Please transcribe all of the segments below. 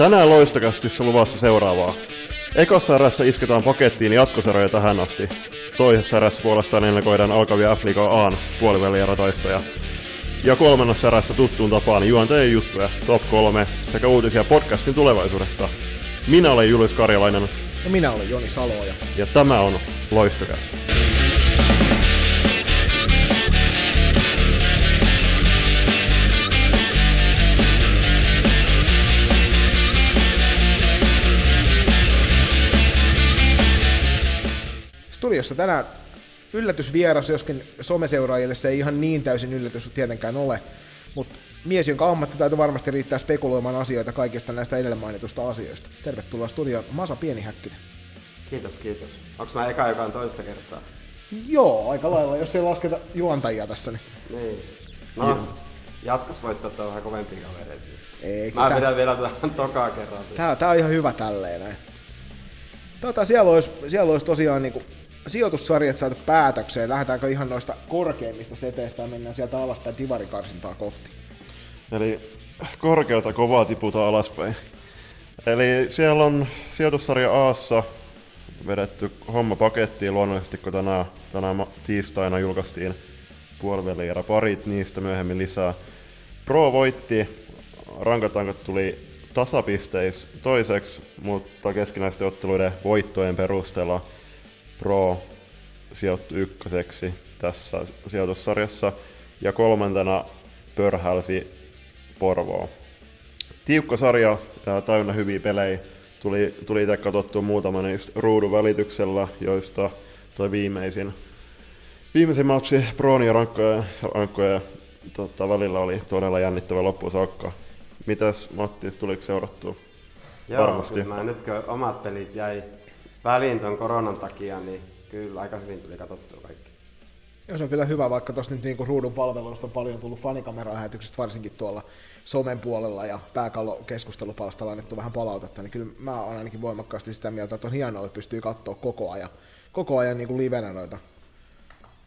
Tänään loistokastissa luvassa seuraavaa. Ekossa erässä isketään pakettiin jatkosarjoja tähän asti. Toisessa erässä puolestaan ennakoidaan alkavia f Aan puolivälieratoistoja. Ja kolmannessa erässä tuttuun tapaan juontajien juttuja, top 3 sekä uutisia podcastin tulevaisuudesta. Minä olen Julius Karjalainen. Ja minä olen Joni Saloja. Ja tämä on Loistokasta. Studiossa tänään yllätysvieras, joskin someseuraajille se ei ihan niin täysin yllätys tietenkään ole, mutta mies, jonka ammattitaito varmasti riittää spekuloimaan asioita kaikista näistä edellä mainitusta asioista. Tervetuloa studioon Masa Pienihäkkinen. Kiitos, kiitos. Onko mä eka, joka on toista kertaa? Joo, aika lailla, jos ei lasketa juontajia tässä. Niin, niin. No, jatkos voit ottaa vähän kovempia kavereita. Ei, mä pidän vielä tämän tokaa kerran. Tää, tää on ihan hyvä tälleen näin. Tota, siellä, olisi, siellä olisi tosiaan niinku sijoitussarjat saatu päätökseen. Lähdetäänkö ihan noista korkeimmista seteistä ja mennään sieltä alaspäin divarikarsintaa kohti? Eli korkealta kovaa tiputaan alaspäin. Eli siellä on sijoitussarja Aassa vedetty homma pakettiin luonnollisesti, kun tänään, tänään tiistaina julkaistiin puoliväli parit, niistä myöhemmin lisää. Pro voitti, rankatankat tuli tasapisteis toiseksi, mutta keskinäisten otteluiden voittojen perusteella Pro sijoittui ykköseksi tässä sijoitussarjassa ja kolmantena pörhälsi Porvoa. Tiukka sarja ja täynnä hyviä pelejä. Tuli, tuli itse katsottua muutama niistä ruudun välityksellä, joista toi viimeisin, viimeisin matsi Proon ja rankkoja, rankkoja tota, välillä oli todella jännittävä loppuun saakka. Mitäs Matti, tuliko seurattua? Joo, Varmasti. mä nyt kun omat pelit jäi väliin ton koronan takia, niin kyllä aika hyvin tuli katsottua kaikki. Joo, se on kyllä hyvä, vaikka tuossa nyt niinku ruudun palveluista on paljon tullut fanikameralahetyksestä, varsinkin tuolla somen puolella ja pääkallokeskustelupalstalla annettu vähän palautetta, niin kyllä mä oon ainakin voimakkaasti sitä mieltä, että on hienoa, että pystyy katsoa koko ajan, koko ajan niin kuin livenä noita.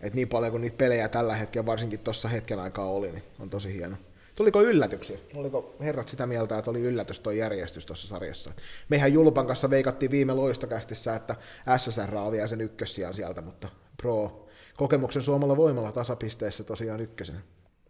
Et niin paljon kuin niitä pelejä tällä hetkellä, varsinkin tuossa hetken aikaa oli, niin on tosi hieno. Tuliko yllätyksiä? Oliko herrat sitä mieltä, että oli yllätys tuo järjestys tuossa sarjassa? Mehän Julpan kanssa veikattiin viime loistokästissä, että SSR vie sen ykkössijan sieltä, mutta Pro kokemuksen suomalla voimalla tasapisteessä tosiaan ykkösen.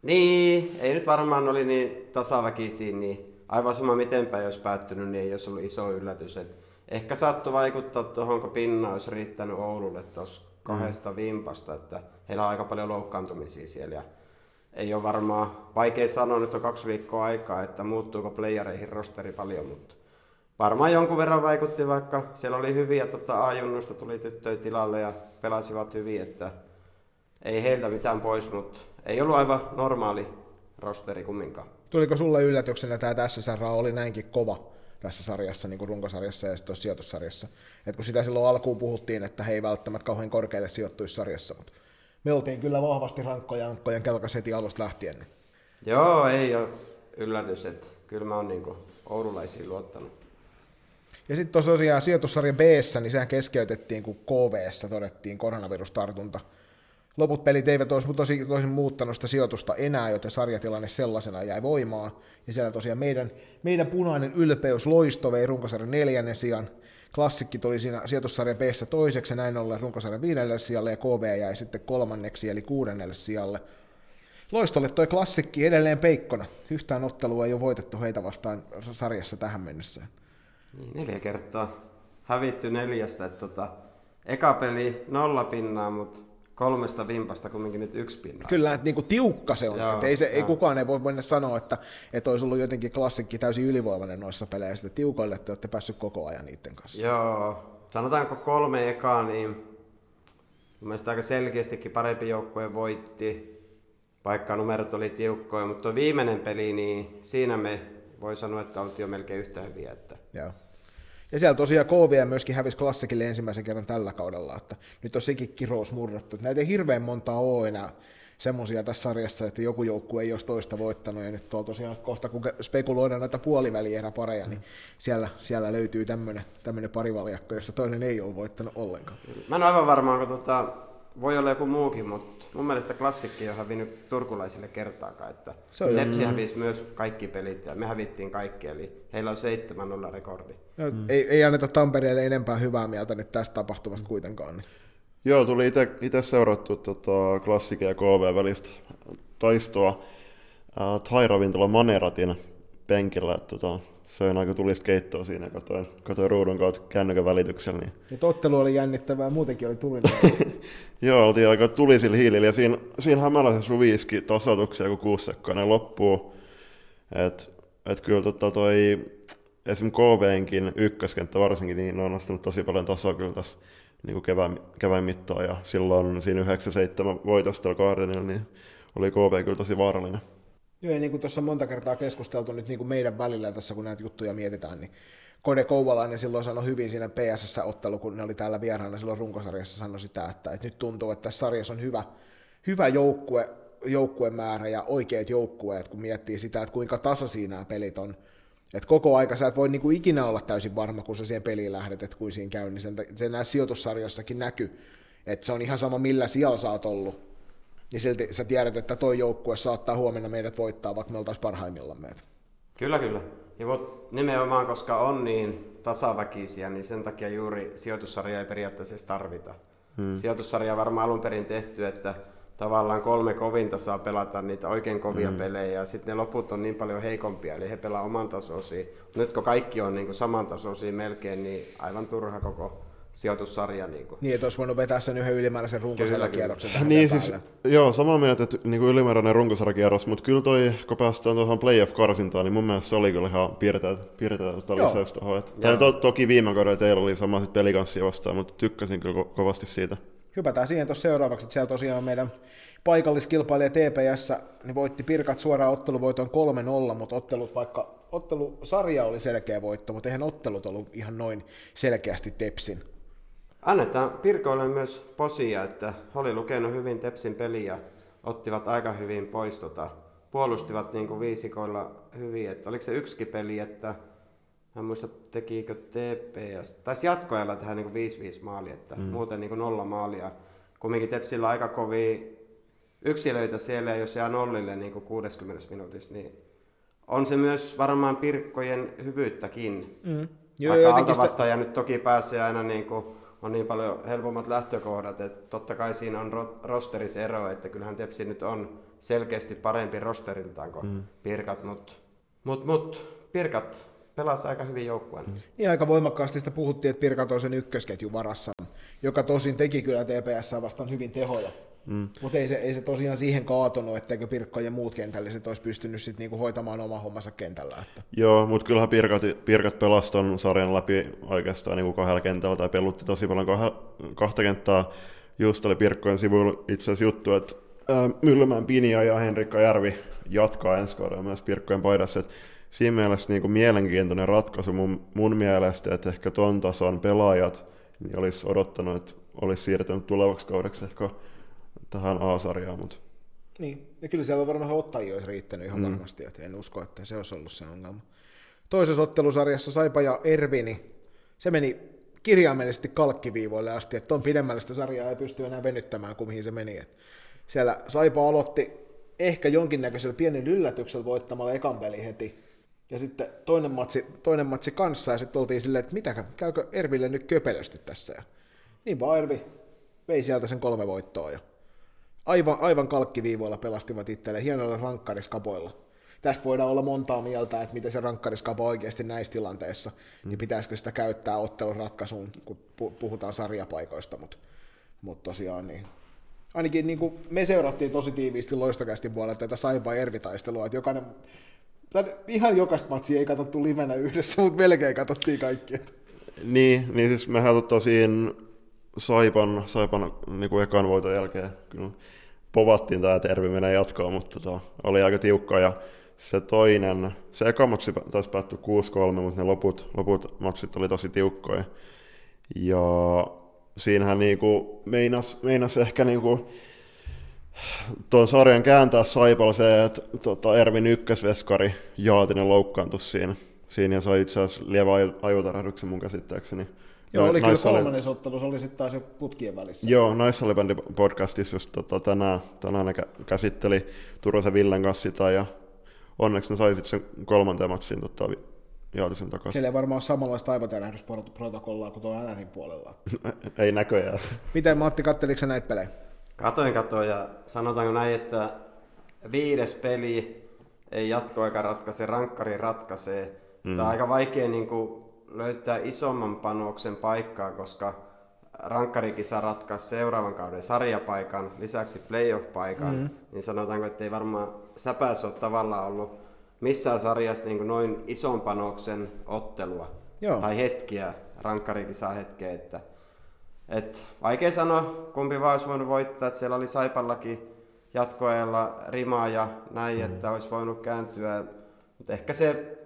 Niin, ei nyt varmaan oli niin tasaväkisiin, niin aivan sama miten päin olisi päättynyt, niin ei olisi ollut iso yllätys. Et ehkä saattoi vaikuttaa tuohon, kun pinna olisi riittänyt Oululle tuossa kahdesta mm. vimpasta, että heillä on aika paljon loukkaantumisia siellä. Ja ei ole varmaan vaikea sanoa, nyt on kaksi viikkoa aikaa, että muuttuuko playereihin rosteri paljon, mutta varmaan jonkun verran vaikutti, vaikka siellä oli hyviä tota, A-junnusta tuli tyttöjä tilalle ja pelasivat hyvin, että ei heiltä mitään pois, mutta ei ollut aivan normaali rosteri kumminkaan. Tuliko sulle yllätyksenä tämä tässä SSR oli näinkin kova tässä sarjassa, niin kuin runkosarjassa ja sitten sijoitussarjassa? Et kun sitä silloin alkuun puhuttiin, että he ei välttämättä kauhean korkealle sijoittuisi sarjassa, mutta me oltiin kyllä vahvasti rankkoja ankkojen kelkas heti alusta lähtien. Joo, ei ole yllätys, että kyllä mä oon niinku oululaisiin luottanut. Ja sitten tosiaan sijoitussarja b niin sehän keskeytettiin, kun kv todettiin koronavirustartunta. Loput pelit eivät olisi tosi, tosi muuttanut sitä sijoitusta enää, joten sarjatilanne sellaisena jäi voimaan. Ja siellä tosiaan meidän, meidän punainen ylpeys Loisto vei runkosarjan neljännen sijan, Klassikki tuli siinä sijoitussarjan b toiseksi, näin ollen runkosarjan viidennelle sijalle, ja KV jäi sitten kolmanneksi, eli kuudennelle sijalle. Loistolle toi klassikki edelleen peikkona. Yhtään ottelua ei ole voitettu heitä vastaan sarjassa tähän mennessä. Niin, neljä kertaa hävitty neljästä. Että tota, eka peli nolla pinnaa, mutta kolmesta vimpasta kumminkin nyt yksi pinna. Kyllä, että niinku tiukka se on. Joo, että ei, se, ei kukaan ei voi mennä sanoa, että, että olisi ollut jotenkin klassikki täysin ylivoimainen noissa peleissä. Tiukoille, että olette päässyt koko ajan niiden kanssa. Joo, sanotaanko kolme ekaa, niin mielestäni aika selkeästikin parempi joukkue voitti, vaikka numerot oli tiukkoja, mutta tuo viimeinen peli, niin siinä me voi sanoa, että oltiin jo melkein yhtä hyviä. Että... Joo. Ja siellä tosiaan KVM myöskin hävisi klassikille ensimmäisen kerran tällä kaudella, että nyt on sekin kirous murrattu. Näitä ei hirveän montaa ole enää semmoisia tässä sarjassa, että joku joukkue ei olisi toista voittanut, ja nyt tuolla tosiaan kohta, kun spekuloidaan näitä pareja, niin siellä, siellä löytyy tämmöinen, parivaljakko, jossa toinen ei ole voittanut ollenkaan. Mä en ole aivan varma, onko tota voi olla joku muukin, mutta mun mielestä klassikki ei ole hävinnyt turkulaisille kertaakaan. Että Se on Tepsi hävisi myös kaikki pelit ja me hävittiin kaikki, eli heillä on 7-0 rekordi. No, mm. ei, ei anneta Tampereelle enempää hyvää mieltä nyt tästä tapahtumasta kuitenkaan. Niin. Joo, tuli itse seurattu tota, klassikin ja KV välistä taistoa äh, Thai-ravintola Maneratin penkillä. Että, tota, se on aika tulisi keittoa siinä, katsoin, katsoin ruudun kautta kännykän välityksellä. Niin. Ja ottelu oli jännittävää, muutenkin oli tulinen. Joo, oltiin aika tulisilla hiilillä, ja siinä, siinä hämäläisen suviiski tasoituksia, kun kuusi sekkaa loppuun. Et, et kyllä tota toi, esim. KVnkin ykköskenttä varsinkin, niin on nostanut tosi paljon tasoa kyllä tässä niin kuin kevään, kevään mittaan, ja silloin siinä 9-7 voitosta Gardenilla, niin oli KV kyllä tosi vaarallinen. Joo, ja niin kuin tuossa on monta kertaa keskusteltu nyt niin kuin meidän välillä tässä, kun näitä juttuja mietitään, niin Kode Kouvalainen silloin sanoi hyvin siinä PSS-ottelu, kun ne oli täällä vieraana silloin runkosarjassa, sanoi sitä, että, että nyt tuntuu, että tässä sarjassa on hyvä, hyvä joukkue, joukkuemäärä ja oikeat joukkueet, kun miettii sitä, että kuinka tasaisia nämä pelit on. Että koko aika sä et voi niinku ikinä olla täysin varma, kun sä siihen peliin lähdet, että kuin siinä käy, niin sen, se näissä sijoitussarjoissakin näkyy. Että se on ihan sama, millä sijalla sä oot ollut niin silti sä tiedät, että toi joukkue saattaa huomenna meidät voittaa, vaikka me oltaisiin parhaimmillaan meitä. Kyllä, kyllä. Ja mut nimenomaan, koska on niin tasaväkisiä, niin sen takia juuri sijoitussarja ei periaatteessa edes tarvita. Hmm. Sijoitussarja on varmaan alun perin tehty, että tavallaan kolme kovinta saa pelata niitä oikein kovia hmm. pelejä, ja sitten ne loput on niin paljon heikompia, eli he pelaa oman tasoisia. Nyt kun kaikki on niin saman tasoisia melkein, niin aivan turha koko sijoitussarja. Niin, kuin. niin että olisi voinut vetää sen yhden ylimääräisen runkosarjakierroksen tähän Niin siis, joo, samaa mieltä, että niin kuin ylimääräinen runkosarjakierros, mutta kyllä toi, kun päästään tuohon playoff-karsintaan, niin mun mielestä se oli kyllä ihan piirretään, piirretään tota lisäys tuohon. Tai to, toki viime kaudella teillä oli sama sit pelikanssia vastaan, mutta tykkäsin kyllä ko- kovasti siitä. Hypätään siihen tuossa seuraavaksi, että siellä tosiaan meidän paikalliskilpailija TPS niin voitti Pirkat suoraan otteluvoiton 3-0, mutta ottelut vaikka ottelusarja oli selkeä voitto, mutta eihän ottelut ollut ihan noin selkeästi Tepsin Annetaan Pirkoille myös posia, että oli lukenut hyvin Tepsin peliä, ottivat aika hyvin pois tota, puolustivat niin kuin viisikoilla hyvin, että oliko se yksikin peli, että en muista, tekikö TPS, taisi jatkoajalla tähän niin 5-5 maali, että mm. muuten niin kuin nolla maalia. Kumminkin Tepsillä aika kovia yksilöitä siellä, jos jää nollille niin kuin 60 minuutissa, niin on se myös varmaan Pirkkojen hyvyyttäkin. Mm. Joo, Vaikka altavastaaja sitä... nyt toki pääsee aina niin kuin on niin paljon helpommat lähtökohdat, että totta kai siinä on ro- rosterissa ero, että kyllähän Tepsi nyt on selkeästi parempi rosteriltaan kuin mm. Pirkat, mutta mut, mut, Pirkat pelasi aika hyvin joukkueen. Mm. Niin aika voimakkaasti sitä puhuttiin, että Pirkat on sen ykkösketjun varassa, joka tosin teki kyllä TPS vastaan hyvin tehoja. Mm. Mutta ei se, ei se tosiaan siihen kaatunut, etteikö Pirkko ja muut kentälliset olisi pystynyt sit niinku hoitamaan oma hommansa kentällä. Että. Joo, mutta kyllähän Pirkat, Pirkat pelasi ton sarjan läpi oikeastaan niinku kahdella kentällä tai pelutti tosi paljon kahta kenttää. Just oli Pirkkojen sivuilla itse asiassa juttu, että Myllymäen Pinja ja Henrikka Järvi jatkaa ensi kaudella myös Pirkkojen paidassa. Et siinä mielessä niin mielenkiintoinen ratkaisu mun, mun mielestä, että ehkä ton tason pelaajat niin olisi odottanut, että olisi siirtynyt tulevaksi kaudeksi ehkä tähän A-sarjaan. Mutta... Niin, ja kyllä siellä on varmaan ottajia olisi riittänyt ihan mm. varmasti, että en usko, että se olisi ollut se ongelma. Toisessa ottelusarjassa Saipa ja Ervini, se meni kirjaimellisesti kalkkiviivoille asti, että tuon pidemmällistä sarjaa ei pysty enää venyttämään kuin mihin se meni. Et siellä Saipa aloitti ehkä jonkinnäköisellä pienen yllätyksellä voittamalla ekan peli heti, ja sitten toinen matsi, toinen matsi kanssa, ja sitten oltiin silleen, että mitä, käykö Erville nyt köpelösti tässä. Ja niin vaan Ervi vei sieltä sen kolme voittoa, ja aivan, aivan kalkkiviivoilla pelastivat itselleen hienoilla rankkariskapoilla. Tästä voidaan olla montaa mieltä, että miten se rankkariskapo oikeasti näissä tilanteissa, mm. niin pitäisikö sitä käyttää ottelun ratkaisuun, kun puhutaan sarjapaikoista, mutta mut tosiaan niin. Ainakin niin kuin me seurattiin tosi tiiviisti loistokästin puolella tätä saipa ervitaistelua, että jokainen, ihan jokaista matsia ei katsottu livenä yhdessä, mutta melkein katsottiin kaikki. Niin, niin siis mehän tosiaan Saipan, Saipan niin kuin ekan voiton jälkeen kyllä povattiin tämä tervi menee jatkoon, mutta tota, oli aika tiukka ja se toinen, se eka matsi taisi päättyä 6-3, mutta ne loput, loput matsit oli tosi tiukkoja. Ja siinähän niinku meinas, meinas ehkä niinku tuon sarjan kääntää Saipalla se, että tota Ervin ykkösveskari Jaatinen loukkaantui siinä. Siinä ja sai itse asiassa lievä ajotarhahduksen mun käsittääkseni Joo, oli kyllä kolmannes ottelu, se oli sitten taas jo putkien välissä. Joo, naissalibändi podcastissa just tota, tänään, tänään ne kä- käsitteli Turusen Villen kanssa sitä ja onneksi ne sai sitten sen kolmanteen matsiin tota, Jaatisen takaisin. Siellä ei varmaan ole samanlaista aivotärähdysprotokollaa kuin tuolla NRin puolella. Ei näköjään. Miten Matti, katteliko sä näitä pelejä? Katoin katoin ja sanotaanko näin, että viides peli ei jatkoaika ratkaise, rankkari ratkaisee. Mm. Tämä on aika vaikea niin kuin, löytää isomman panoksen paikkaa, koska rankkarikisa ratkaisi seuraavan kauden sarjapaikan, lisäksi playoff-paikan, mm. niin sanotaanko, että ei varmaan säpäs ole tavallaan ollut missään sarjassa niin noin ison panoksen ottelua Joo. tai hetkiä, rankkarikisaa hetkeä, että et, vaikea sanoa, kumpi vaan olisi voinut voittaa, että siellä oli Saipallakin jatkoajalla rimaa ja näin, mm. että olisi voinut kääntyä. Mutta ehkä se,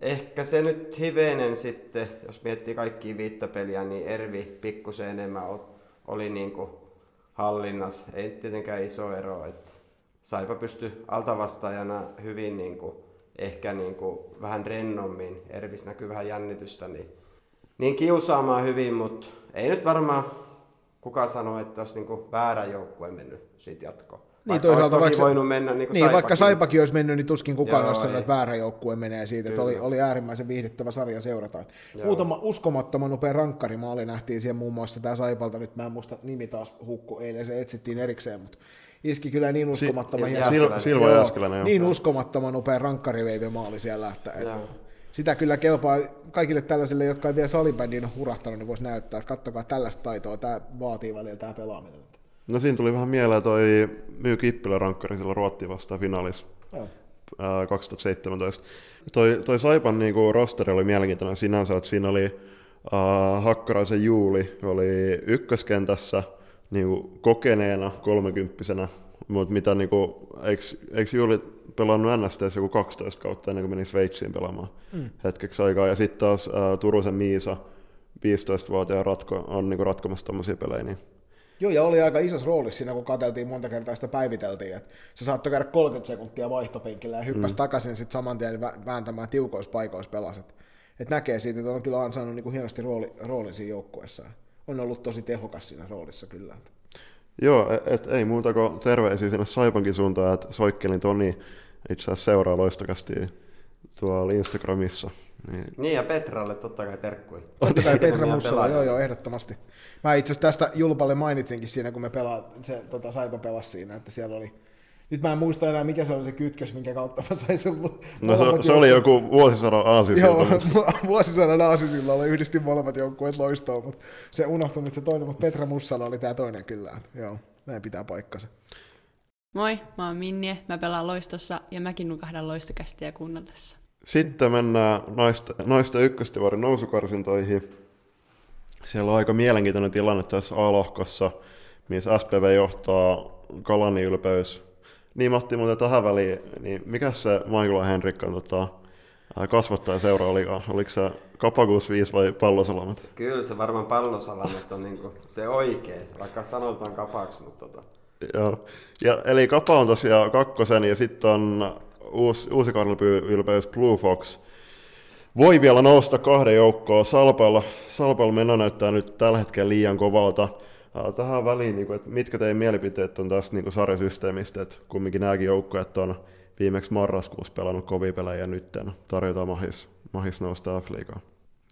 ehkä se nyt hivenen sitten, jos miettii kaikkia viittä peliä, niin Ervi pikkusen enemmän oli niinku hallinnassa. Ei tietenkään iso ero, että Saipa pystyi altavastaajana hyvin niinku, ehkä niinku vähän rennommin. Ervis näkyy vähän jännitystä, niin niin kiusaamaan hyvin, mutta ei nyt varmaan kuka sanoo, että olisi niinku väärä joukkue mennyt siitä jatkoon. Niin, vaikka toisaalta vaikka voinut mennä niin Niin, vaikka Saipakin olisi mennyt, niin tuskin kukaan Joo, olisi sanonut, että väärä joukkue menee siitä. Että oli, oli äärimmäisen viihdyttävä sarja seurata. Joo. Muutama uskomattoman nopea rankkarimaali nähtiin siellä muun muassa tämä Saipalta. Nyt mä en muista nimi taas hukku eilen, se etsittiin erikseen, mutta iski kyllä niin uskomattoman si- hieno- Sil- Sil- Silva Joo, Jääskeläinen, joo. Niin uskomattoman nopea rankkariveive-maali siellä, että, että Joo. sitä kyllä kelpaa kaikille tällaisille, jotka ei vielä salibändiin ole hurahtanut, niin voisi näyttää, että kattokaa tällaista taitoa, tämä vaatii välillä tämä pelaaminen. No siinä tuli vähän mieleen toi Myy Kippilä rankkari silloin Ruottiin vastaan finaalissa Joo. ää, 2017. Toi, toi Saipan niinku rosteri oli mielenkiintoinen sinänsä, että siinä oli ää, Hakkaraisen Juuli oli ykköskentässä niinku kokeneena kolmekymppisenä, mutta mitä niinku, eikö, eikö Juuli pelannut NSTS joku 12 kautta ennen kuin meni Sveitsiin pelaamaan mm. hetkeksi aikaa, ja sitten taas ää, Turusen Miisa, 15-vuotiaan ratko, on niinku ratkomassa tommosia pelejä, niin Joo, ja oli aika isossa roolissa siinä, kun katseltiin monta kertaa sitä päiviteltiin, että se saattoi käydä 30 sekuntia vaihtopenkillä ja hyppäsi mm. takaisin sitten saman tien vä- vääntämään tiukoissa paikoissa pelaset. Et näkee siitä, että on kyllä ansainnut niin hienosti rooli, roolin siinä joukkueessa. On ollut tosi tehokas siinä roolissa kyllä. Joo, et, et ei muuta kuin terveisiä sinne Saipankin suuntaan, että Soikkelin Toni itse asiassa seuraa loistokasti tuolla Instagramissa. Niin, Niin ja Petralle totta kai terkkui. Totta kai Petra Mussala, pelaaja. joo joo, ehdottomasti. Mä itse asiassa tästä Julpalle mainitsinkin siinä, kun me pelaa, se tota, Saipa pelasi siinä, että siellä oli nyt mä en muista enää, mikä se oli se kytkös, minkä kautta mä sain sen no se, se oli joku vuosisadan aasisilta. Joo, vuosisadan aasisillalla yhdistin molemmat joukkueet loistoon, mutta se unohtui nyt se toinen, mutta Petra Mussala oli tämä toinen kyllä. Joo, näin pitää paikkansa. Moi, mä oon Minnie, mä pelaan loistossa ja mäkin nukahdan loistokästiä kuunnellessa. Sitten mennään naisten, naisten ykköstivarin nousukarsintoihin. Siellä on aika mielenkiintoinen tilanne tässä A-lohkossa, missä SPV johtaa Kalani ylpeys. Niin Matti, muuten tähän väliin, niin mikä se Maikula Henrikka tota, kasvattaja seura olikaan? Oliko se Kapakuus 5 vai Pallosalamat? Kyllä se varmaan pallosalamat on niinku se oikee, vaikka sanotaan kapaksi, mutta tota. Joo. Ja, eli Kapa on tosiaan kakkosen ja sitten on uusi, uusi ylpeys Blue Fox. Voi vielä nousta kahden joukkoon. Salpalla, Salpalla meno näyttää nyt tällä hetkellä liian kovalta. Tähän väliin, niin kuin, että mitkä teidän mielipiteet on tästä niin sarjasysteemistä, että kumminkin nämäkin joukkueet on viimeksi marraskuussa pelannut kovia pelejä nyt tarjotaan mahis, mahis nousta F-liigaan.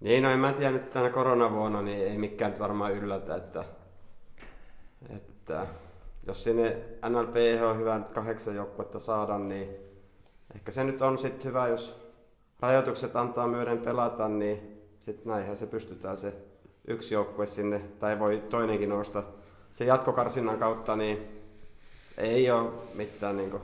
Niin, no en mä tiedä nyt tänä koronavuonna, niin ei mikään nyt varmaan yllätä, että, että jos sinne NLP on hyvä nyt kahdeksan joukkuetta saada, niin ehkä se nyt on sitten hyvä, jos rajoitukset antaa myöden pelata, niin sitten näinhän se pystytään se yksi joukkue sinne, tai voi toinenkin nousta se jatkokarsinnan kautta, niin ei ole mitään niinku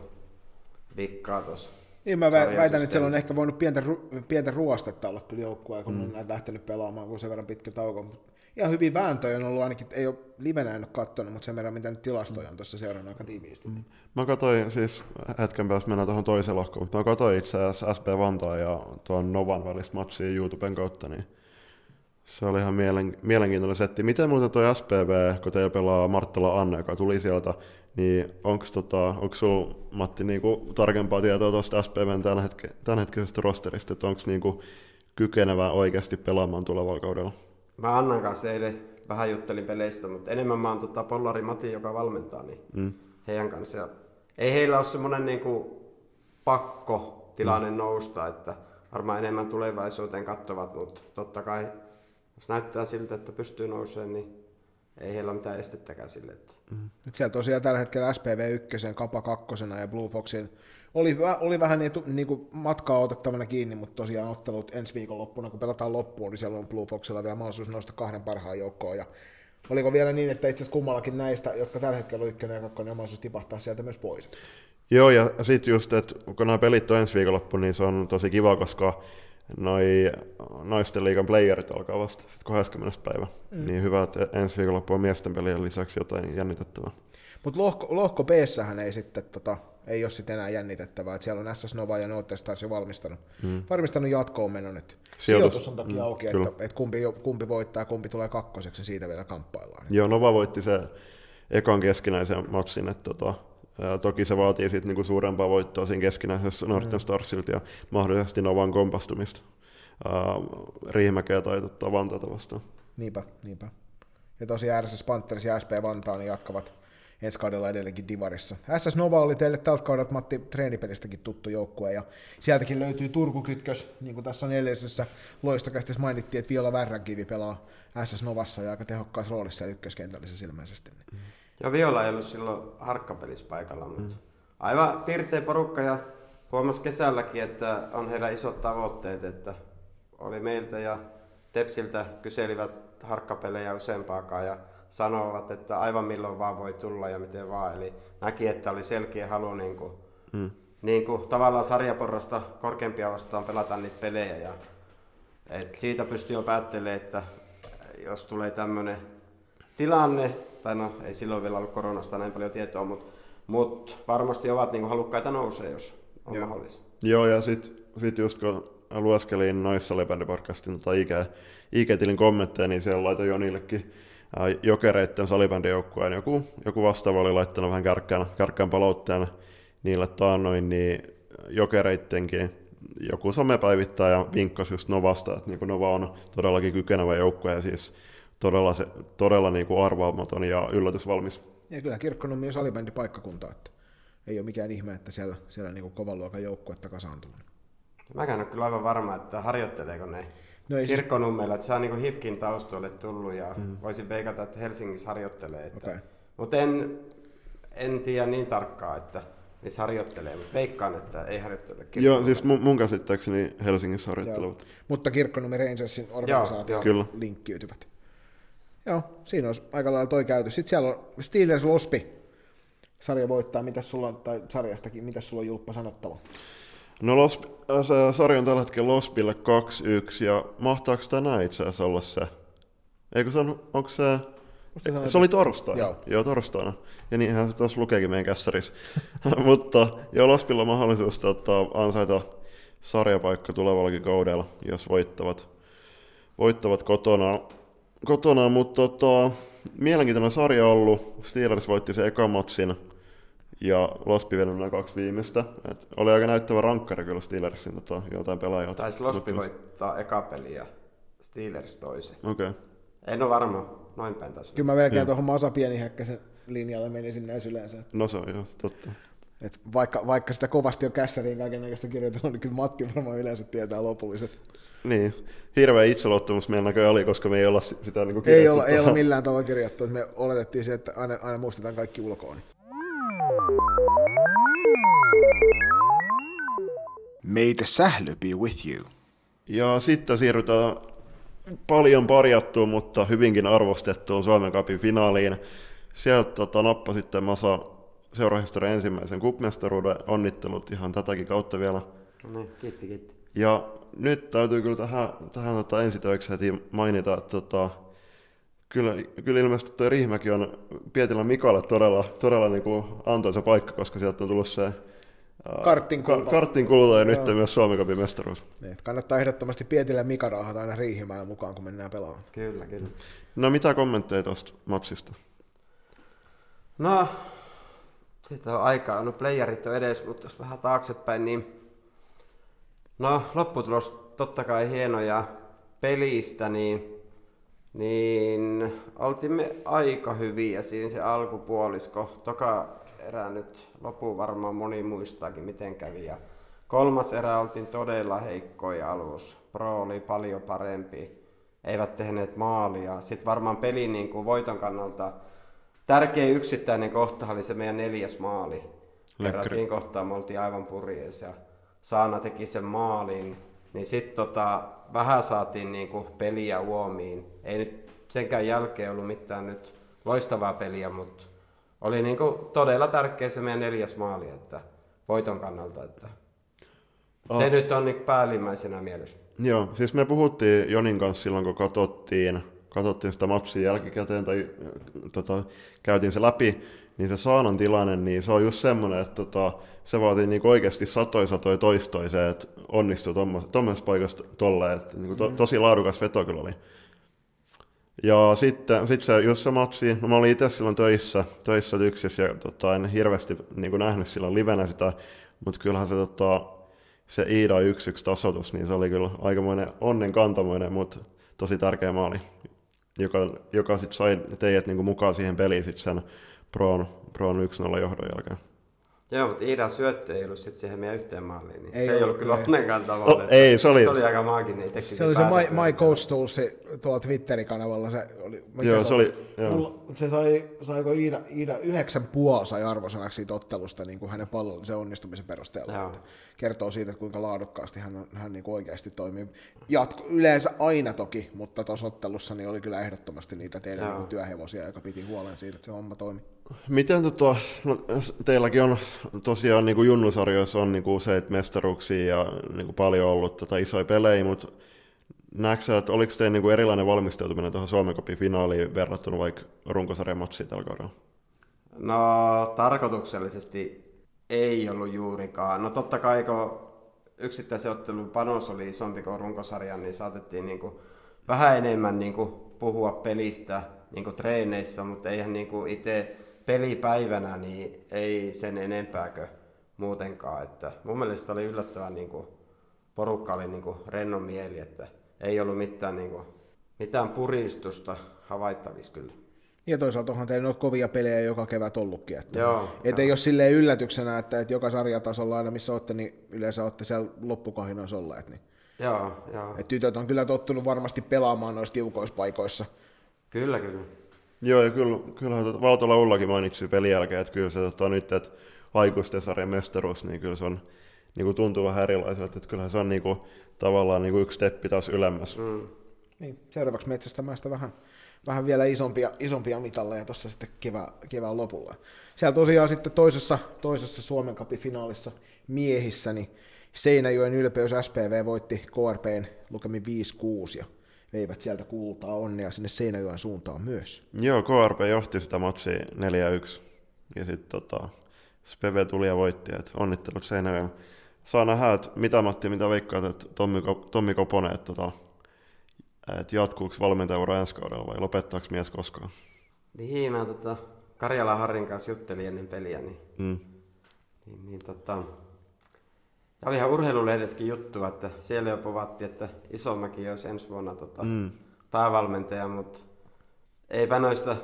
vikkaa tuossa. Niin mä vä- väitän, että siellä on ehkä voinut pientä, ru- pientä ruostetta olla kyllä joukkueen, kun mm. on lähtenyt pelaamaan, kun sen verran pitkä tauko. Mut Ihan hyvin vääntöjä on ollut ainakin, ei ole livenä en ole kattonut, mutta sen verran mitä nyt tilastoja on tuossa seurannut aika tiiviisti. Mm. Mä katsoin, siis hetken päästä mennään tuohon toiseen lohkoon, mutta mä katsoin itse asiassa SP Vantaa ja tuon Novan välistä matsia YouTuben kautta, niin se oli ihan mielen, mielenkiintoinen setti. Miten muuten toi SPV, kun teillä pelaa Marttala Anne, joka tuli sieltä, niin onko tota, onks sul, Matti, niinku tarkempaa tietoa tuosta SPVn tämän, hetke, tämänhetkisestä rosterista, että onko niinku kykenevä oikeasti pelaamaan tulevalla kaudella? Mä Annan kanssa eilen vähän juttelin peleistä, mutta enemmän mä oon tota Pollari Mati, joka valmentaa, niin mm. heidän kanssa. Ei heillä ole semmoinen niinku pakko tilanne mm. nousta, että varmaan enemmän tulevaisuuteen katsovat, mutta totta kai jos näyttää siltä, että pystyy nousemaan, niin ei heillä ole mitään estettäkään sille. Että... Mm. Et siellä tosiaan tällä hetkellä SPV 1, Kapa 2 ja Blue Foxin oli, oli vähän niin, niin kuin matkaa otettavana kiinni, mutta tosiaan ottelut ensi viikon loppuna, kun pelataan loppuun, niin siellä on Blue Foxilla vielä mahdollisuus nousta kahden parhaan joukkoon. Ja oliko vielä niin, että itse asiassa kummallakin näistä, jotka tällä hetkellä on ykkönen ja kakkonen, on mahdollisuus tipahtaa sieltä myös pois? Joo, ja sitten just, että kun nämä pelit on ensi viikonloppu, niin se on tosi kiva, koska noi naisten liigan playerit alkaa vasta sitten 20. päivä. Mm. Niin hyvä, että ensi viikonloppu on miesten pelien lisäksi jotain jännitettävää. Mutta lohko, lohko b ei sitten tota, ei ole sitten enää jännitettävää, että siellä on SS Nova ja Note Stars jo valmistanut, mm. varmistanut jatkoon menon, että sijoitus, sijoitus on takia mm, auki, kyllä. että, että kumpi, kumpi voittaa ja kumpi tulee kakkoseksi, siitä vielä kamppaillaan. Joo, Nova voitti se ekan keskinäisen matsin, että tota, toki se vaatii sitten niinku suurempaa voittoa siinä keskinäisessä Norten mm. Starsilta ja mahdollisesti Novan kompastumista Riihimäkeä tai Vantaata vastaan. Niinpä, niinpä. Ja tosiaan RSS Panthers ja SP Vantaa niin jatkavat ensi kaudella edelleenkin Divarissa. SS Nova oli teille tältä kaudelta Matti treenipelistäkin tuttu joukkue, ja sieltäkin löytyy Turku-kytkös, niin kuin tässä on edellisessä loistokästissä mainittiin, että Viola Värränkivi pelaa SS Novassa ja aika tehokkaassa roolissa ja ykköskentällisessä ilmeisesti. Mm. Ja Viola ei ollut silloin harkkapelissä paikalla, mutta mm. aivan pirteä porukka ja huomasi kesälläkin, että on heillä isot tavoitteet, että oli meiltä ja Tepsiltä kyselivät harkkapelejä useampaakaan ja sanovat, että aivan milloin vaan voi tulla ja miten vaan. Eli näki, että oli selkeä halu niin kuin, mm. niin kuin, tavallaan sarjaporrasta korkeampia vastaan pelata niitä pelejä. Ja, et siitä pystyy jo päättelemään, että jos tulee tämmöinen tilanne, tai no ei silloin vielä ollut koronasta näin paljon tietoa, mutta mut varmasti ovat niin kuin, halukkaita nousee, jos on Joo. mahdollista. Joo, ja sitten sit just kun lueskelin noissa Lepände-podcastin tota IG, IG-tilin kommentteja, niin siellä laitoin Jonillekin jokereiden salibändijoukkueen joku, joku vastaava oli laittanut vähän kärkkään, kärkkään palautteen niille taannoin, niin jokereittenkin joku somepäivittäjä vinkkasi just Novasta, että niin Nova on todellakin kykenevä joukkue ja siis todella, se, todella niin kuin arvaamaton ja yllätysvalmis. Ja kyllä Kirkkonummi on salibändipaikkakunta, että ei ole mikään ihme, että siellä, siellä niin kovan luokan joukkuetta kasaantuu. Mäkään ole kyllä aivan varma, että harjoitteleeko ne No siis- Kirkkonummella, että se on niin HIFKin taustoille tullut ja mm. voisin veikata, että Helsingissä harjoittelee. Että, okay. Mutta en, en tiedä niin tarkkaa, että missä harjoittelee, mutta veikkaan, että ei harjoittele Joo, siis mun, mun käsittääkseni Helsingissä harjoittelevat. Mutta Kirkkonummi Rangersin organisaatio Joo, linkkiytyvät. Joo, siinä olisi aika lailla toi käyty. Sitten siellä on Steelers Lospi. Sarja voittaa, mitä sulla on, tai sarjastakin, mitä sulla on Julppa sanottava? No Los, se sarja on tällä hetkellä Lospille 2-1 ja mahtaako tänään itse asiassa olla se? Eikö se on, onko se... Se, se oli torstaina. Joo. joo, torstaina. Ja niinhän se tuossa lukeekin meidän kässärissä. Mutta joo, Lospilla on mahdollisuus tota, ansaita sarjapaikka tulevallakin kaudella, jos voittavat, voittavat kotona. Kotona mutta tota, mielenkiintoinen sarja ollut. Steelers voitti se eka matsin ja Lospi vielä nämä kaksi viimeistä. Et oli aika näyttävä rankkari kyllä Steelersin tota, jotain pelaajia. Taisi Lospi voittaa eka peli ja Steelers toisen. Okei. Okay. En ole varma, noin päin taas. Kyllä mä melkein tuohon Masa Pienihäkkäsen linjalle menisin näin yleensä. No se on joo, totta. Et vaikka, vaikka sitä kovasti on kässäriin kaiken näköistä kirjoitellut, niin kyllä Matti varmaan yleensä tietää lopulliset. Niin, hirveä itseluottamus meillä näköjään oli, koska me ei olla sitä niin ei olla, ei olla millään tavalla kirjattu, me oletettiin se, että aina, aina muistetaan kaikki ulkoon. May the sähly be with you. Ja sitten siirrytään paljon parjattuun, mutta hyvinkin arvostettuun Suomen Cupin finaaliin. Sieltä tota, nappasitte Masa seurahistorian ensimmäisen kupmestaruuden. Onnittelut ihan tätäkin kautta vielä. No niin, kiitti, kiitti. Ja nyt täytyy kyllä tähän, tähän tota, ensitöiksi heti mainita, että tota, kyllä, kyllä ilmeisesti tuo Riihimäki on Pietilän Mikalle todella, todella niin kuin antoisa paikka, koska sieltä on tullut se Karttin kulta. Ja nyt myös Suomen Cupin mestaruus. Niin, kannattaa ehdottomasti Pietilän Mika raahata aina Riihimään mukaan, kun mennään pelaamaan. Kyllä, kyllä. No mitä kommentteja tuosta matsista? No, siitä on aikaa. No playerit on edes, mutta jos vähän taaksepäin, niin no lopputulos totta kai hieno ja pelistä, niin Niin oltiin me aika hyviä siinä se alkupuolisko. Toka erä nyt loppu varmaan moni muistaakin miten kävi. Ja kolmas erä oltiin todella heikkoja alus. Pro oli paljon parempi. Eivät tehneet maalia. Sitten varmaan pelin niin kuin voiton kannalta tärkein yksittäinen kohta oli se meidän neljäs maali. Siinä kohtaa me oltiin aivan purjeessa Saana teki sen maalin. Niin sitten tota, vähän saatiin niinku peliä uomiin. Ei nyt senkään jälkeen ollut mitään nyt loistavaa peliä, mutta oli niinku todella tärkeä se meidän neljäs maali, että voiton kannalta. Että Oh. Se nyt on niin päällimmäisenä mielessä. Joo, siis me puhuttiin Jonin kanssa silloin, kun katsottiin, katsottiin sitä matsia jälkikäteen tai äh, tota, käytiin se läpi, niin se Saanan tilanne, niin se on just semmoinen, että tota, se vaatii niinku oikeasti satoi satoi toistoi se, että onnistuu tuommoisessa paikassa tolleen, että niinku to, tosi laadukas veto kyllä oli. Ja sitten sit se, just se matsi, no mä olin itse silloin töissä, töissä Lyksissä ja tota, en hirveästi niin kuin nähnyt silloin livenä sitä, mutta kyllähän se, tota, se Iida 1-1 tasoitus, niin se oli kyllä aikamoinen onnen kantamoinen, mutta tosi tärkeä maali, joka, joka sitten sai teidät niin kuin mukaan siihen peliin sitten sen Proon, Proon 1-0 johdon jälkeen. Joo, mutta Iidan syöttö ei ollut sitten siihen meidän yhteen maaliin. Niin Ei se ei ollut ollut kyllä onnenkaan tavalla. No, ei, se oli- Se oli aika maaginen. itsekin Se oli se My. My Coach Tools tuolla Twitterin kanavalla. Se oli, mikä Joo, se oli- joo. Mulla, se sai, saiko Iida, Iida yhdeksän puoli sai arvosanaksi siitä ottelusta niin kuin hänen pallollisen onnistumisen perusteella. Joo. Että kertoo siitä, että kuinka laadukkaasti hän, hän niin kuin oikeasti toimii. Jatko, yleensä aina toki, mutta tuossa ottelussa niin oli kyllä ehdottomasti niitä teidän niin työhevosia, joka piti huolen siitä, että se homma toimi. Miten tota, no, teilläkin on tosiaan niin kuin junnusarjoissa on niin kuin useita mestaruuksia ja niin kuin paljon ollut tota, isoja pelejä, mutta näetkö että oliko teillä niin kuin erilainen valmistautuminen tuohon Suomen Cupin finaaliin verrattuna vaikka runkosarjan matsiin tällä kaudella? No tarkoituksellisesti ei ollut juurikaan. No totta kai kun yksittäisen ottelun panos oli isompi kuin runkosarjan, niin saatettiin niinku vähän enemmän niinku puhua pelistä niinku treeneissä, mutta eihän niinku itse pelipäivänä niin ei sen enempääkö muutenkaan. Että mun mielestä oli yllättävän niinku, porukka oli niinku rennon mieli, että ei ollut mitään, niinku, mitään puristusta havaittavissa kyllä. Ja toisaalta onhan teillä noita kovia pelejä joka kevät ollutkin. Että Joo, et ei ole silleen yllätyksenä, että, että joka sarjatasolla aina missä olette, niin yleensä olette siellä loppukahinoissa olleet. Niin. Joo, joo. Et tytöt on kyllä tottunut varmasti pelaamaan noissa tiukoissa paikoissa. Kyllä, kyllä. Joo, ja kyllä, kyllähän tota, Valtola Ullakin mainitsi pelin jälkeen, että kyllä se tota, nyt, että aikuisten sarjan mestaruus, niin kyllä se on niin kuin tuntuu vähän erilaiselta, että kyllähän se on niin kuin, tavallaan niin kuin yksi steppi taas ylemmäs. Mm. Niin, seuraavaksi metsästämään sitä vähän, vähän vielä isompia, isompia mitalleja tuossa sitten kevään, kevään lopulla. Siellä tosiaan sitten toisessa, toisessa Suomen Cupin finaalissa miehissä, niin Seinäjoen ylpeys SPV voitti KRPn lukemin 5-6 ja veivät sieltä kultaa onnea sinne Seinäjoen suuntaan myös. Joo, KRP johti sitä matsia 4-1. Ja sitten tota, SPV tuli ja voitti, että onnittelut Seinäjoen. Saa nähdä, että mitä Matti, mitä veikkaat, että Tommi, Ko- Tommi Koponen, että tota, että jatkuuko valmentajaura ensi kaudella vai lopettaako mies koskaan? Niin, mä tota, Karjala Harrin kanssa juttelin ennen peliä, niin, Mm. niin, niin tota, oli ihan urheilulehdessäkin juttu, että siellä jo povattiin, että Isomäki olisi ensi vuonna tota, Mm. päävalmentaja, mutta eipä noista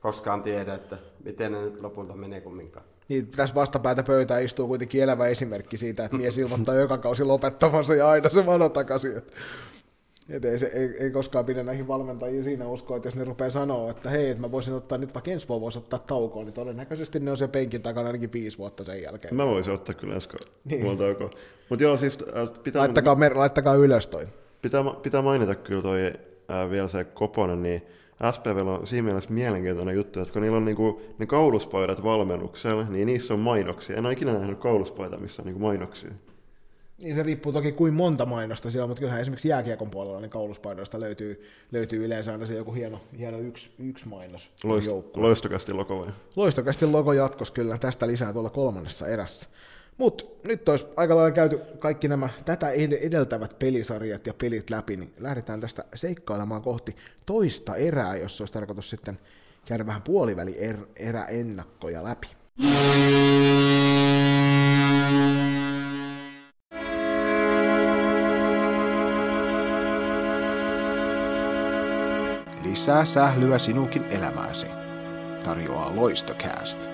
koskaan tiedä, että miten ne nyt lopulta menee kumminkaan. Niin tässä vastapäätä pöytään istuu kuitenkin elävä esimerkki siitä, että mies ilmoittaa joka kausi lopettavansa ja aina se vano takaisin. Että et ei, se, ei, ei, koskaan pidä näihin valmentajiin siinä uskoa, että jos ne rupeaa sanoa, että hei, että mä voisin ottaa nyt vaikka ensi vuonna voisi ottaa taukoon, niin todennäköisesti ne on se penkin takana ainakin viisi vuotta sen jälkeen. Mä voisin ottaa kyllä ensi. Niin. Niin. Mutta joo, siis äh, pitää, Laittakaa, mer- laittakaa ylös toi. pitää, pitää mainita kyllä toi ää, vielä se Koponen, niin SPV on siinä mielessä mielenkiintoinen juttu, että kun niillä on niinku, ne kauluspaidat valmennuksella, niin niissä on mainoksia. En ole ikinä nähnyt kauluspaita, missä on niinku mainoksia. Niin se riippuu toki kuin monta mainosta siellä, mutta kyllähän esimerkiksi jääkiekon puolella niin kauluspaidoista löytyy, löytyy yleensä aina se joku hieno, hieno yksi, yksi mainos. Loist, loistokästi logo vai? Loistokästi logo jatkos kyllä, tästä lisää tuolla kolmannessa erässä. Mutta nyt olisi aika lailla käyty kaikki nämä tätä ed- edeltävät pelisarjat ja pelit läpi, niin lähdetään tästä seikkailemaan kohti toista erää, jossa olisi tarkoitus sitten käydä vähän puoliväli er- eräennakkoja läpi. Lisää sählyä sinunkin elämääsi. Tarjoaa Loistocast.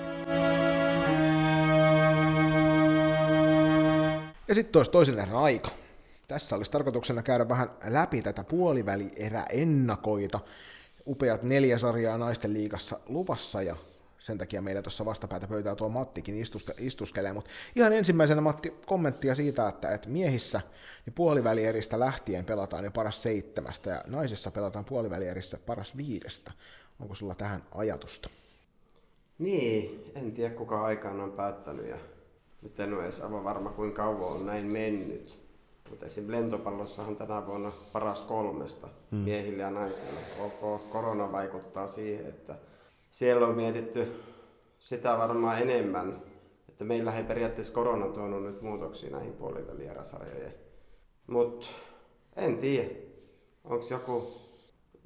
Ja sitten olisi toisen erän aika. Tässä olisi tarkoituksena käydä vähän läpi tätä puolivälierä ennakoita. Upeat neljä sarjaa naisten liigassa luvassa ja sen takia meillä tuossa vastapäätä pöytää tuo Mattikin istuste, istuskelee, mutta ihan ensimmäisenä Matti kommenttia siitä, että, että miehissä niin puolivälieristä lähtien pelataan jo paras seitsemästä ja naisissa pelataan puolivälierissä paras viidestä. Onko sulla tähän ajatusta? Niin, en tiedä kuka aikaan on päättänyt ja nyt en ole edes aivan varma kuinka kauan on näin mennyt. Mutta esim. lentopallossahan tänä vuonna paras kolmesta hmm. miehille ja naisille. Koko korona vaikuttaa siihen, että siellä on mietitty sitä varmaan enemmän, että meillä ei periaatteessa korona tuonut nyt muutoksia näihin puolivälieräsarjoihin. Mutta en tiedä, onko joku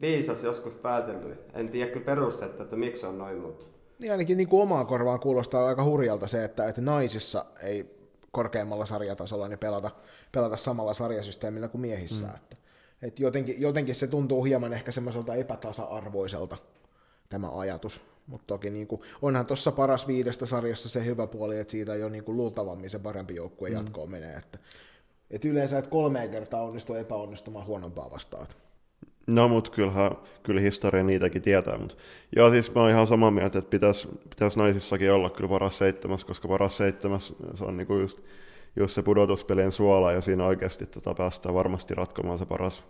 viisas joskus päätellyt. En tiedä kyllä perustetta, että miksi on noin, mutta... Niin ainakin niin kuin omaan korvaan kuulostaa aika hurjalta se, että, että naisissa ei korkeammalla sarjatasolla niin pelata, pelata samalla sarjasysteemillä kuin miehissä. Mm. Että, että jotenkin, jotenkin se tuntuu hieman ehkä semmoiselta epätasa-arvoiselta tämä ajatus. Mutta toki niin kuin, onhan tuossa paras viidestä sarjassa se hyvä puoli, että siitä jo niin kuin luultavammin se parempi joukkue mm. jatkoon menee. Että, että yleensä et kolmeen kertaa onnistu epäonnistumaan huonompaa vastaan. No, mutta kyllähän, kyllä historia niitäkin tietää. Mutta joo, siis mä oon ihan samaa mieltä, että pitäisi pitäis naisissakin olla kyllä paras seitsemäs, koska paras seitsemäs se on niinku just, just se pudotuspelien suola, ja siinä oikeasti tota päästään varmasti ratkomaan se paras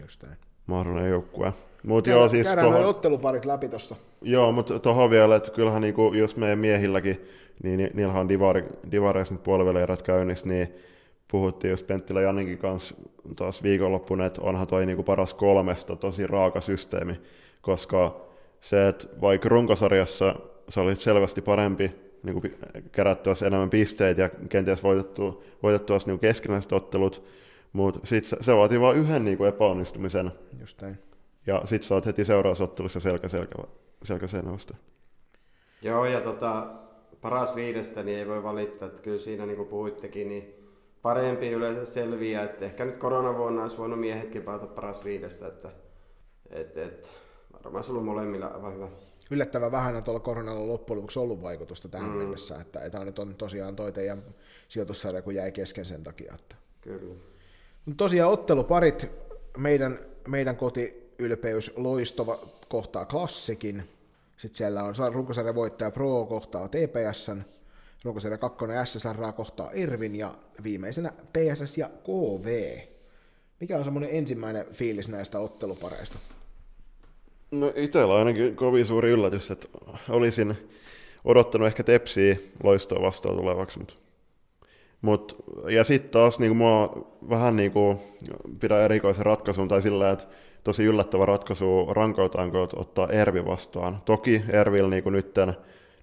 Just näin. mahdollinen joukkue. Mut joo, siis käydään tohon, noi otteluparit läpi tuosta. joo, mutta tuohon vielä, että kyllähän niinku, jos meidän miehilläkin, niin ni- niillähän on divari, divareissa nyt puolivälierät käynnissä, niin puhuttiin just Penttilä Janinkin kanssa taas viikonloppuna, että onhan toi niinku paras kolmesta tosi raaka systeemi, koska se, että vaikka runkosarjassa sä olit selvästi parempi, niin kuin kerättyä enemmän pisteitä ja kenties voitettu, voitettua niin keskinäiset ottelut, mutta sitten se, se vaatii vain yhden niin kuin epäonnistumisen, Just näin. Ja sitten sä oot heti seuraavassa ottelussa selkä, selkä, selkä. Joo, ja tota, paras viidestä niin ei voi valittaa, että kyllä siinä niin kuin puhuittekin, niin parempi yleensä selviää, että ehkä nyt koronavuonna olisi voinut miehetkin päätä paras viidestä, että et, et, varmaan sulla on molemmilla aivan hyvä. Yllättävän vähän on tuolla koronalla loppujen lopuksi ollut vaikutusta tähän mm. mennessä, että, että nyt on tosiaan toi teidän sijoitussarja, kun jäi kesken sen takia. Että. Kyllä. Mut tosiaan otteluparit, meidän, meidän kotiylpeys loistova kohtaa klassikin, sitten siellä on runkosarjan voittaja Pro kohtaa TPSn, runkosarja 2 SSR kohtaa Irvin ja viimeisenä PSS ja KV. Mikä on semmoinen ensimmäinen fiilis näistä ottelupareista? No itsellä ainakin kovin suuri yllätys, että olisin odottanut ehkä Tepsiä loistoa vastaan tulevaksi. Mutta Mut, ja sitten taas niin mua vähän niin kuin erikoisen ratkaisun tai sillä, että tosi yllättävä ratkaisu rankautanko ottaa Ervi vastaan. Toki Ervillä niin kuin nytten,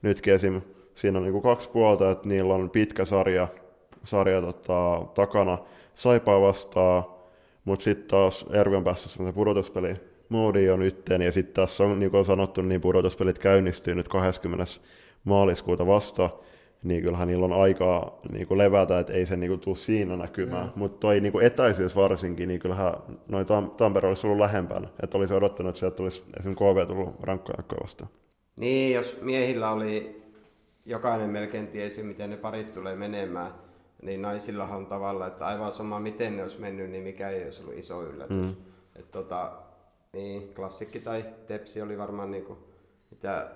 nytkin esim. siinä on niin kuin kaksi puolta, että niillä on pitkä sarja, sarja tota, takana Saipaa vastaan, mutta sitten taas Ervi on päässyt semmoisen pudotuspeli moodi jo nytten, ja sitten tässä on, niin kuin on sanottu, niin pudotuspelit käynnistyy nyt 20. maaliskuuta vasta, niin kyllähän niillä on aikaa niin kuin levätä, että ei se niin kuin, tule siinä näkymään. Mm. Mutta toi niin kuin etäisyys varsinkin, niin kyllähän noin Tam- Tampere olisi ollut lähempänä. Että olisi odottanut, että sieltä tulisi esimerkiksi KV tullut rankkoja vastaan. Niin, jos miehillä oli jokainen melkein tiesi, miten ne parit tulee menemään, niin naisillahan on tavalla, että aivan sama miten ne olisi mennyt, niin mikä ei olisi ollut iso yllätys. Mm. Et tota, niin, klassikki tai tepsi oli varmaan niinku, mitä,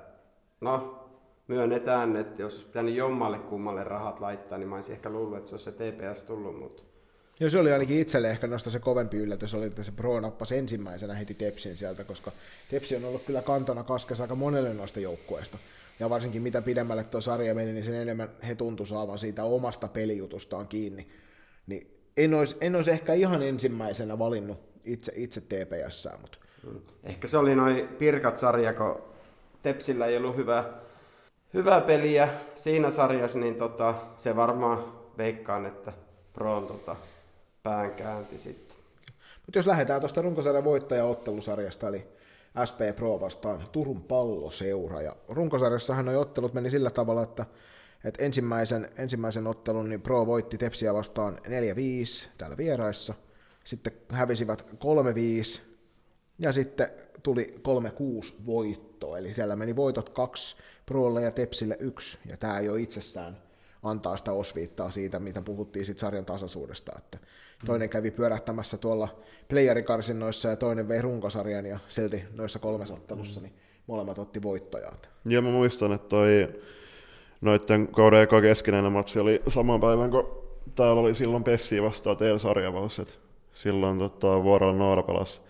no myönnetään, että jos olisi pitänyt jommalle kummalle rahat laittaa, niin mä olisin ehkä luullut, että se olisi se TPS tullut, mutta Joo, se oli ainakin itselle ehkä noista se kovempi yllätys, oli, että se Pro nappasi ensimmäisenä heti Tepsin sieltä, koska Tepsi on ollut kyllä kantona kaskessa aika monelle noista joukkueista. Ja varsinkin mitä pidemmälle tuo sarja meni, niin sen enemmän he tuntu saavan siitä omasta pelijutustaan kiinni. Niin en olisi, en olisi ehkä ihan ensimmäisenä valinnut itse, itse TPS, mutta Ehkä se oli noin pirkat sarja, kun Tepsillä ei ollut hyvä, hyvä peliä siinä sarjassa, niin tota, se varmaan veikkaan, että Proon tota, pään käänti sitten. Mutta jos lähdetään tuosta runkosarjan voittajaottelusarjasta, eli SP Pro vastaan Turun palloseura. Ja runkosarjassahan nuo ottelut meni sillä tavalla, että, että ensimmäisen, ensimmäisen ottelun niin Pro voitti Tepsiä vastaan 4-5 täällä vieraissa. Sitten hävisivät 3-5 Ja sitten tuli 3-6 voitto, eli siellä meni voitot kaksi Prolle ja Tepsille yksi, ja tämä jo itsessään antaa sitä osviittaa siitä, mitä puhuttiin siitä sarjan tasaisuudesta, että toinen kävi pyörähtämässä tuolla playerikarsinnoissa ja toinen vei runkosarjan ja silti noissa kolmessa ottelussa niin molemmat otti voittoja. Ja mä muistan, että toi noiden kauden eka keskinäinen matsi oli saman päivän, kun täällä oli silloin Pessi vastaan teillä sarjavaus, silloin tota, vuorolla Noora pelasi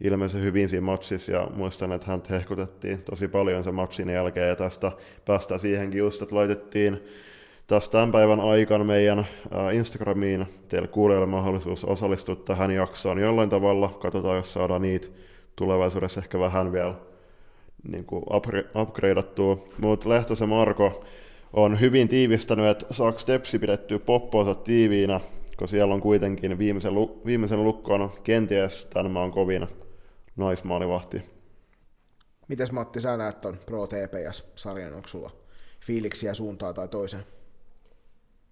ilmeisesti hyvin siinä matsissa ja muistan, että hän hehkutettiin tosi paljon sen matsin jälkeen ja tästä päästään siihenkin just, että laitettiin tässä tämän päivän aikana meidän Instagramiin teille kuulijoille mahdollisuus osallistua tähän jaksoon jollain tavalla. Katsotaan, jos saadaan niitä tulevaisuudessa ehkä vähän vielä niin kuin upgradeattua. Mutta Lehtosen Marko on hyvin tiivistänyt, että saako Stepsi pidettyä poppoonsa tiiviinä, kun siellä on kuitenkin viimeisen, viimeisen lukkoon kenties tämän maan kovin naismaalivahti. Mites Matti, sä näet ton Pro TPS-sarjan, onko sulla fiiliksiä suuntaa tai toiseen?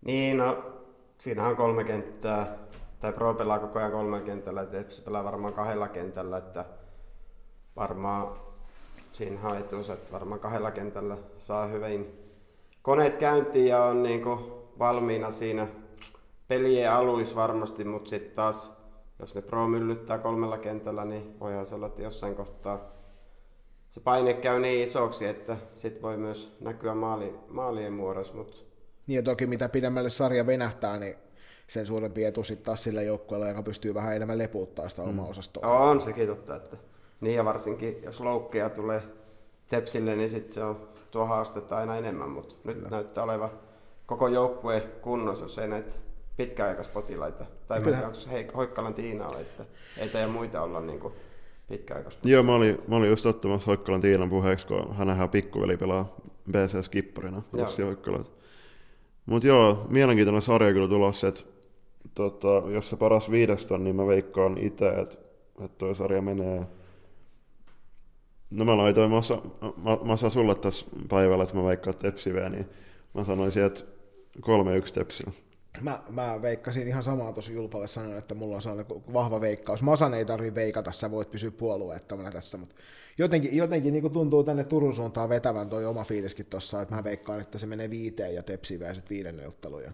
Niin, no siinähän on kolme kenttää, tai Pro pelaa koko ajan kolme kentällä, että se pelaa varmaan kahdella kentällä, että varmaan siinä on etuus, että varmaan kahdella kentällä saa hyvin koneet käyntiin ja on niin valmiina siinä pelien aluis varmasti, mutta sitten taas jos ne Pro myllyttää kolmella kentällä, niin voihan se olla, että jossain kohtaa se paine käy niin isoksi, että sit voi myös näkyä maali, maalien muodossa. Mut... Niin ja toki mitä pidemmälle sarja venähtää, niin sen suurempi etu sitten taas sillä joukkueella, joka pystyy vähän enemmän lepuuttaa sitä mm. omaa osastoa. On sekin totta, että niin ja varsinkin jos loukkeja tulee Tepsille, niin sitten se on tuo haastetta aina enemmän, mutta nyt Kyllä. näyttää olevan koko joukkue kunnossa, jos ei näitä pitkäaikaispotilaita. Tai Kyllä. onko se Hoikkalan Tiina on, että ei teidän muita olla niin kuin pitkäaikaispotilaita. Joo, mä olin, mä olin just ottamassa Hoikkalan Tiinan puheeksi, kun hänhän pikkuveli pelaa BC-skipparina. Mutta joo, mielenkiintoinen sarja kyllä tulossa, että tota, jos se paras viidestä niin mä veikkaan itse, että, että toi sarja menee No mä laitoin Massa, Massa sulle tässä päivällä, että mä veikkaan Tepsiveä, niin mä sanoisin, että 3-1 Tepsillä. Mä, mä veikkasin ihan samaa tosi Julpalle sanoin, että mulla on sellainen vahva veikkaus. Masan ei tarvi veikata, sä voit pysyä puolueettomana tässä, mutta jotenkin, jotenkin niin tuntuu tänne Turun suuntaan vetävän toi oma fiiliskin tossa, että mä veikkaan, että se menee viiteen ja Tepsi sitten viiden ja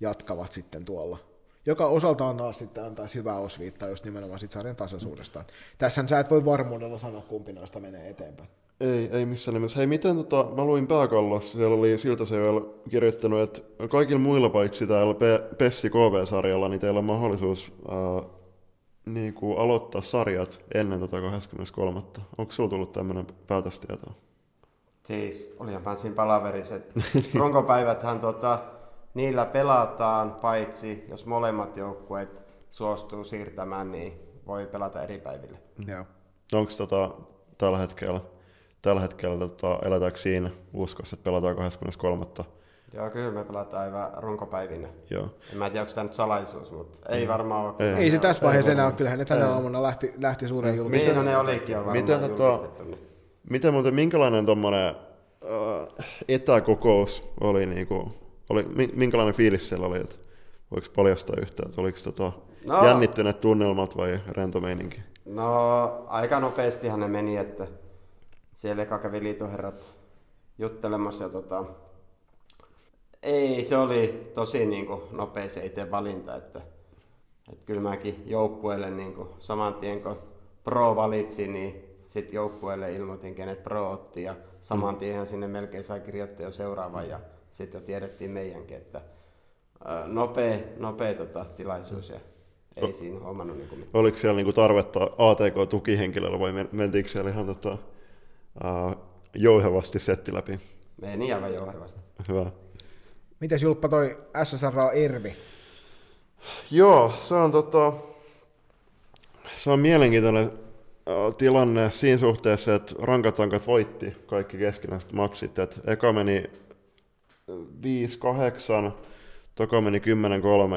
jatkavat sitten tuolla joka osaltaan taas sitten antaisi hyvää osviittaa just nimenomaan sit sarjan tasaisuudesta. Tässä sä et voi varmuudella sanoa, kumpi noista menee eteenpäin. Ei, ei missään nimessä. Hei, miten tota, mä luin pääkallossa, siellä oli siltä se vielä kirjoittanut, että kaikilla muilla paitsi täällä Pessi KV-sarjalla, niin teillä on mahdollisuus ää, niin kuin aloittaa sarjat ennen tota 23. Onko sulla tullut tämmöinen päätöstieto? Siis, olihan siinä palaveriset. Runkopäiväthän tota, niillä pelataan, paitsi jos molemmat joukkueet suostuu siirtämään, niin voi pelata eri päiville. Joo. Onko tota, tällä hetkellä, tällä hetkellä tota, eletäänkö siinä uskossa, että pelataan 23. Joo, kyllä me pelataan aivan runkopäivinä. Joo. En mä tiedä, onko tämä nyt salaisuus, mutta ei varmaan ole. Ei, ei se tässä vaiheessa enää ole. Kyllähän ne tänä aamuna lähti, lähti suureen julkistettuun. Niin, no ne olikin jo varmaan miten, tota, miten muuten, minkälainen tuommoinen äh, etäkokous oli niin kuin, oli, minkälainen fiilis siellä oli, että voiko paljastaa yhtään, että oliko tota no, jännittyneet tunnelmat vai rento meininki? No aika nopeastihan ne meni, että siellä eka kävi liitoherrat juttelemassa ja tota, ei, se oli tosi niin kuin, nopea se itse valinta, että, että kyllä mäkin joukkueelle niin kuin, saman tien kun Pro valitsi, niin sitten joukkueelle ilmoitin, kenet Pro otti ja saman tien sinne melkein sai kirjoittaa jo seuraavan ja sitten jo tiedettiin meidänkin, että nopea, nopea tota, tilaisuus ja ei o, siinä huomannut niin kuin Oliko siellä niin kuin tarvetta ATK-tukihenkilöllä vai mentiinkö siellä ihan tota, uh, jouhevasti setti läpi? Meni aivan jouhevasti. Hyvä. Mites Julppa toi SSR Ervi? Joo, se on, tota, se on mielenkiintoinen tilanne siinä suhteessa, että rankatankat voitti kaikki keskinäiset matsit. Et eka meni 5-8, toka meni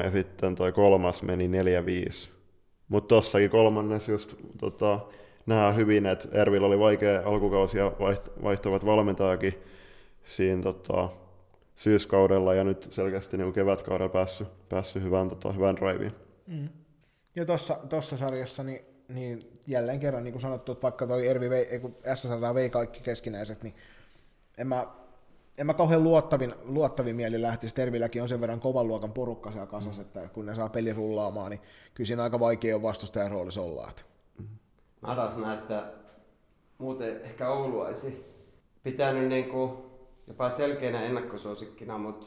10-3 ja sitten toi kolmas meni 4-5. Mutta tossakin kolmannes just tota, nähdään hyvin, että Ervillä oli vaikea alkukausi ja vaihtavat valmentajakin siinä tota, syyskaudella ja nyt selkeästi niin kevätkaudella päässyt, päässyt hyvän, tota, hyvän raiviin. Mm. Ja tuossa sarjassa niin niin jälleen kerran, niin kuin sanottu, että vaikka toi Ervi vei, ei, kun SSR vei kaikki keskinäiset, niin en mä, en mä kauhean luottavin, luottavin mieli lähtisi. Tervilläkin on sen verran kovan luokan porukka siellä kasassa, että kun ne saa peli rullaamaan, niin kyllä siinä aika vaikea on vastustajan roolissa olla. Että. Mä näen, että muuten ehkä Oulu olisi pitänyt niin kuin jopa selkeänä ennakkosuosikkina, mutta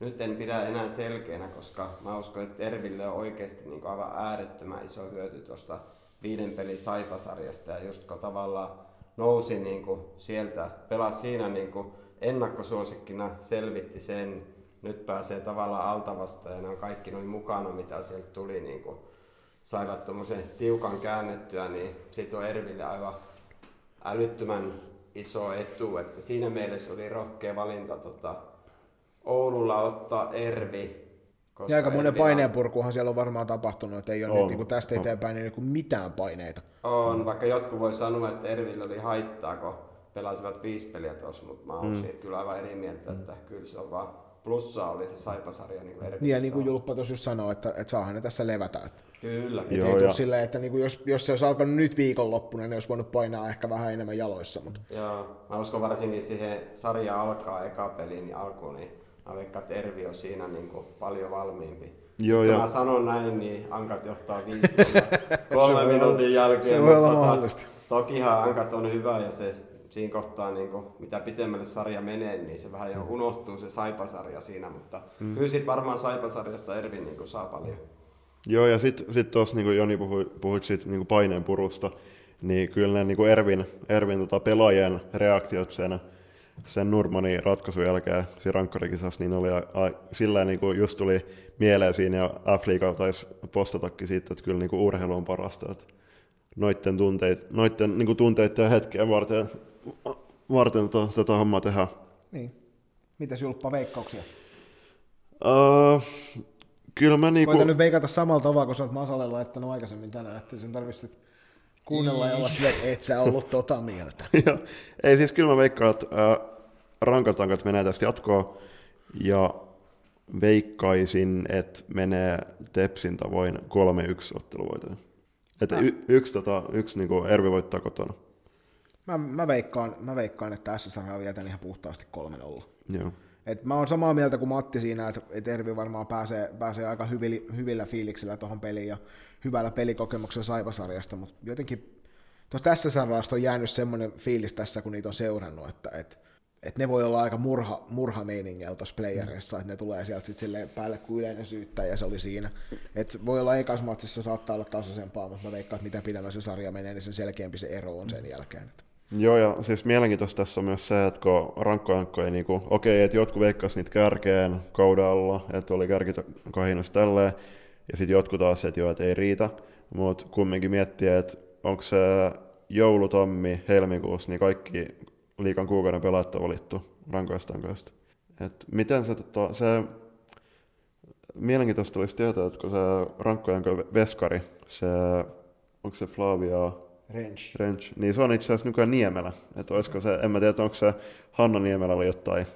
nyt en pidä enää selkeänä, koska mä uskon, että Erville on oikeasti niin kuin aivan äärettömän iso hyöty tuosta viiden pelin Saipasarjasta. Ja just kun tavallaan nousi niin kuin sieltä, pelasi siinä niin kuin ennakkosuosikkina, selvitti sen, nyt pääsee tavallaan altavasta ja ne on kaikki noin mukana, mitä sieltä tuli, niin kuin saivat tuommoisen tiukan käännettyä, niin siitä on Erville aivan älyttömän iso etu, että siinä mielessä oli rohkea valinta tota, Oululla ottaa Ervi. Koska ja aika monen paineenpurkuhan siellä on varmaan tapahtunut, että ei ole on, nyt niin kuin tästä eteenpäin niin kuin mitään paineita. On, vaikka jotkut voi sanoa, että Ervillä oli haittaa, kun pelasivat viisi peliä tuossa, mutta mä oon mm. siitä kyllä aivan eri mieltä, että kyllä se on vaan plussaa oli se Saipasarja. Niin, kuin niin ja niin kuin Julppa tuossa just sanoi, että, että saahan ne tässä levätä. Että Kyllä. Et Joo, ei ja... silleen, että niinku jos, jos se olisi alkanut nyt viikonloppuna, niin olisi voinut painaa ehkä vähän enemmän jaloissa. Mutta... Joo, mä uskon varsinkin siihen sarja alkaa eka peliin niin alkuun, niin mä veikkaan, että Ervi on siinä niin kuin paljon valmiimpi. Joo, Kun ja... mä sanon näin, niin Ankat johtaa viisi kolme minuutin jälkeen. Se voi olla tota, mahdollista. Tokihan Ankat on hyvä ja se siinä kohtaa, niin kuin, mitä pitemmälle sarja menee, niin se vähän jo unohtuu se Saipasarja siinä, mutta mm. kyllä siitä varmaan Saipasarjasta Ervin niin kuin, saa paljon. Joo, ja sitten sit tuossa, niin kuin Joni puhui, puhuit siitä niin paineen purusta, niin kyllä ne niin kuin Ervin, Ervin tota, pelaajien reaktiot sen, sen Nurmanin ratkaisun jälkeen siinä rankkarikisassa, niin oli a, a, sillä niin kuin just tuli mieleen siinä, ja F-liiga taisi postatakin siitä, että kyllä niin kuin urheilu on parasta. Että noitten, tunteit, noitten niin kuin tunteiden ja hetkeen varten, varten to, tätä hommaa tehdään. Niin. Mitäs Julppa veikkauksia? Uh, Kyllä mä niinku... Koitan nyt veikata samalla tavalla, kun sä oot Masalle laittanut aikaisemmin tänään, että sen tarvitsi kuunnella ja olla sille, et sä ollut tota mieltä. Joo. Ei siis kyllä mä veikkaan, että äh, rankatankat menee tästä jatkoa ja veikkaisin, että menee Tepsin tavoin 3-1 otteluvoitoon. Että y- yksi, tota, yksi niin Ervi voittaa kotona. Mä, mä, veikkaan, mä veikkaan, että SSR vietän ihan puhtaasti 3-0. Joo. Et mä oon samaa mieltä kuin Matti siinä, että et Ervi varmaan pääsee, pääsee aika hyvillä, hyvillä fiiliksillä tuohon peliin ja hyvällä pelikokemuksella Saivasarjasta, mutta jotenkin tässä sarjasta on jäänyt semmoinen fiilis tässä, kun niitä on seurannut, että et, et ne voi olla aika murha, murha meiningellä tuossa playereissa, että ne tulee sieltä sitten päälle kuin yleinen syyttäjä ja se oli siinä. Et voi olla ekas matsissa saattaa olla tasaisempaa, mutta mä veikkaan, että mitä pidemmän se sarja menee, niin sen selkeämpi se ero on sen jälkeen. Että. Joo, ja siis mielenkiintoista tässä on myös se, että kun rankkojankkoja, niin kuin, okei, että jotkut veikkas niitä kärkeen kaudella, että oli kärkikahinnassa tälleen, ja sitten jotkut taas, että joo, että ei riitä, mutta kumminkin miettii, että onko se joulu, tammi, helmikuussa, niin kaikki liikan kuukauden pelaajat on valittu rankoistankoista. Et miten se, tota, se mielenkiintoista olisi tietää, että kun se rankkojanko veskari, se, onko se Flavia Rench. Rench. Niin se on itse asiassa nykyään Niemelä. Että olisiko se, en mä tiedä, onko se Hanna Niemelällä jotain,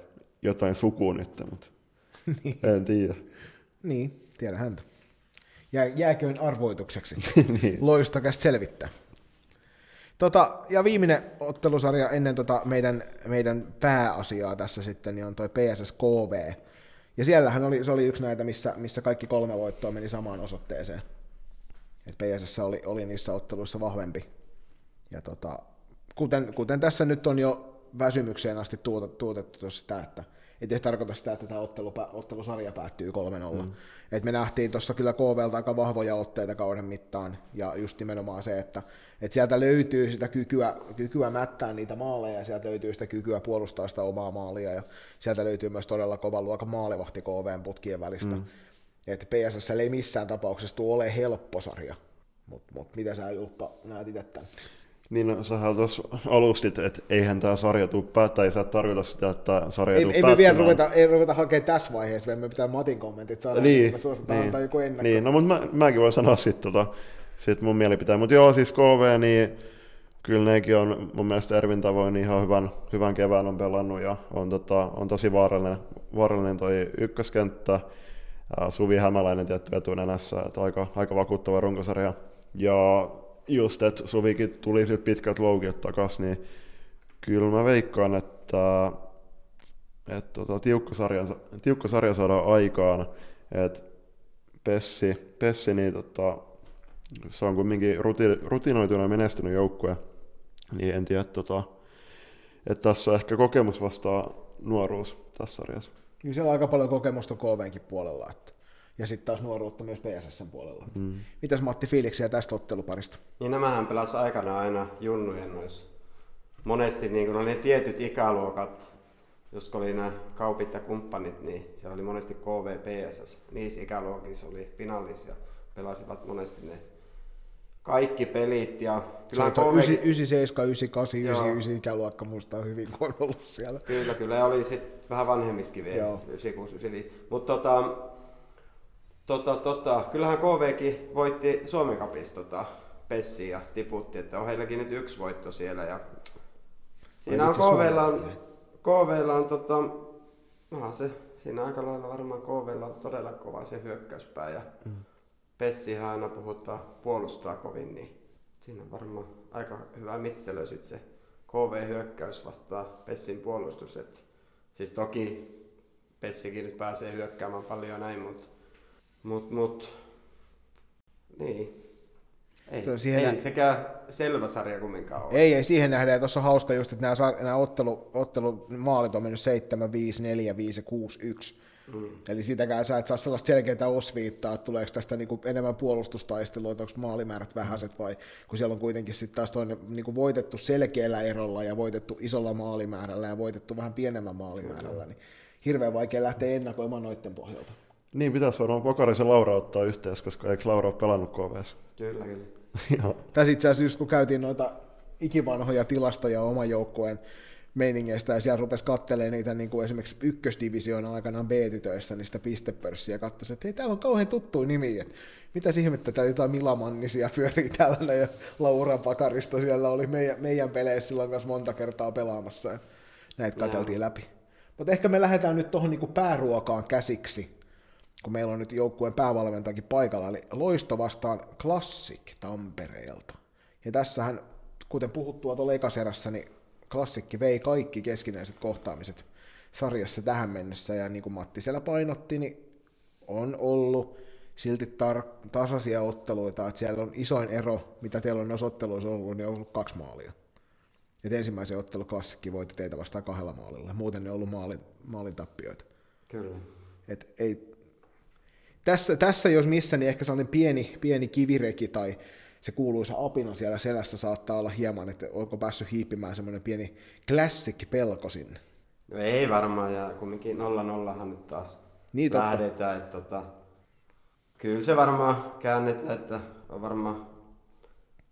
jotain sukua nyt, mutta niin. en tiedä. Niin, tiedä häntä. Jää, jääköön arvoitukseksi. niin. Loistakas selvittää. Tota, ja viimeinen ottelusarja ennen tota meidän, meidän pääasiaa tässä sitten niin on toi PSSKV. Ja siellähän oli, se oli yksi näitä, missä, missä kaikki kolme voittoa meni samaan osoitteeseen. Et PSS oli, oli niissä otteluissa vahvempi, ja tota, kuten, kuten tässä nyt on jo väsymykseen asti tuotettu sitä, että ei se tarkoita sitä, että tämä ottelu, ottelusarja päättyy 3-0. Mm. Et me nähtiin tuossa kyllä KVlta aika vahvoja otteita kauden mittaan, ja just nimenomaan se, että, että sieltä löytyy sitä kykyä, kykyä mättää niitä maaleja, ja sieltä löytyy sitä kykyä puolustaa sitä omaa maalia, ja sieltä löytyy myös todella kovan luokan maalivahti KVn putkien välistä. Mm. Että PSS ei missään tapauksessa tule ole helppo sarja, mutta mut, mitä sä Julppa näet itse tämän? Niin no, sähän tuossa alustit, että eihän tämä sarja tule päättää, ei sä tarkoita sitä, että sarja ei, ei me vielä ruveta, ei ruveta hakemaan tässä vaiheessa, me pitää Matin kommentit saada, niin, me suositaan niin, antaa joku ennakko. Niin, no mutta mä, mäkin voin sanoa sitten tota, sit mun mielipiteen, mutta joo, siis KV, niin kyllä nekin on mun mielestä Ervin tavoin ihan hyvän, hyvän kevään on pelannut ja on, tota, on tosi vaarallinen, vaarallinen toi ykköskenttä, Suvi Hämäläinen tietty etunenässä, että aika, aika vakuuttava runkosarja. Ja just, että Suvikin tuli sieltä pitkät loukit takas, niin kyllä mä veikkaan, että, että tota, tiukka, sarja, tiukka sarja saadaan aikaan, että Pessi, Pessi niin tota, se on kuitenkin ruti, rutinoituna menestynyt joukkue, niin en tiedä, tota, että tässä on ehkä kokemus vastaa nuoruus tässä sarjassa. Kyllä siellä on aika paljon kokemusta KVnkin puolella, että ja sitten taas nuoruutta myös PSSn puolella. Mm. Mitäs Matti fiiliksiä tästä otteluparista? Niin nämähän pelasi aikana aina junnujen noissa. Monesti niin kun oli ne tietyt ikäluokat, jos oli nämä kaupit ja kumppanit, niin siellä oli monesti KV, PSS. Niissä ikäluokissa oli finaalis ja pelasivat monesti ne kaikki pelit. Ja kyllä on 97, 98, 99 ikäluokka muistaa hyvin, kun on ollut siellä. Kyllä, kyllä. Ja oli sitten vähän vanhemmiskin vielä, 96, 95. Mutta tota, tota, tota, kyllähän KVkin voitti Suomen kapissa tota, Pessi ja tiputti, että on heilläkin nyt yksi voitto siellä. Ja siinä on KVlla on, KVlla on tota, no, se, siinä aika lailla varmaan KVlla on todella kova se hyökkäyspää ja mm. Pessihän aina puhuttaa puolustaa kovin, niin siinä on varmaan aika hyvä mittelö sitten se KV-hyökkäys vastaa Pessin puolustus. Et, siis toki Pessikin nyt pääsee hyökkäämään paljon näin, mutta mut, mut, niin. Ei, siihen ei nä- sekä selvä sarja kumminkaan ole. Ei, ei siihen nähdä. Tuossa on hauska just, että nämä, nämä ottelu, ottelu maalit on mennyt 7, 5, 4, 5, 6, 1. Mm. Eli sitäkään sä et saa sellaista selkeää osviittaa, että tuleeko tästä niinku enemmän puolustustaistelua, onko maalimäärät vähäiset vai kun siellä on kuitenkin sitten taas toinen niinku voitettu selkeällä erolla ja voitettu isolla maalimäärällä ja voitettu vähän pienemmän maalimäärällä, niin hirveän vaikea lähteä ennakoimaan noiden pohjalta. Niin, pitäisi varmaan Pokarisen Laura ottaa yhteys, koska eikö Laura ole pelannut KVS? Kyllä, kyllä. Tässä itse asiassa just kun käytiin noita ikivanhoja tilastoja oman joukkueen meiningeistä, ja siellä rupesi katselemaan niitä niin kuin esimerkiksi ykkösdivisioona aikanaan B-tytöissä, niistä pistepörssiä, ja katsoi, että hei, täällä on kauhean tuttu nimi, että mitä ihmettä, täällä jotain Milamannisia pyörii täällä, ja Laura Pakarista siellä oli meidän, meidän peleissä silloin kanssa monta kertaa pelaamassa, ja näitä katseltiin läpi. Mutta ehkä me lähdetään nyt tuohon niin pääruokaan käsiksi, kun meillä on nyt joukkueen päävalmentajakin paikalla, eli Loisto vastaan Classic Tampereelta. Ja tässähän, kuten puhuttua tuolla ekaserässä, niin Klassikki vei kaikki keskinäiset kohtaamiset sarjassa tähän mennessä, ja niin kuin Matti siellä painotti, niin on ollut silti tar- tasaisia otteluita, että siellä on isoin ero, mitä teillä on noissa otteluissa ollut, niin on ollut kaksi maalia. Et ensimmäisen ottelu klassikki voitti teitä vastaan kahdella maalilla, muuten ne on ollut maalin, maalin tappioita. Kyllä. Et ei, tässä, tässä jos missä, niin ehkä sellainen pieni, pieni kivireki tai se kuuluisa apina siellä selässä saattaa olla hieman, että onko päässyt hiipimään semmoinen pieni classic-pelko sinne. No ei varmaan, ja kumminkin nolla nollahan nyt taas niin, lähdetään. Että, tota, kyllä se varmaan käännetään, että on varmaan,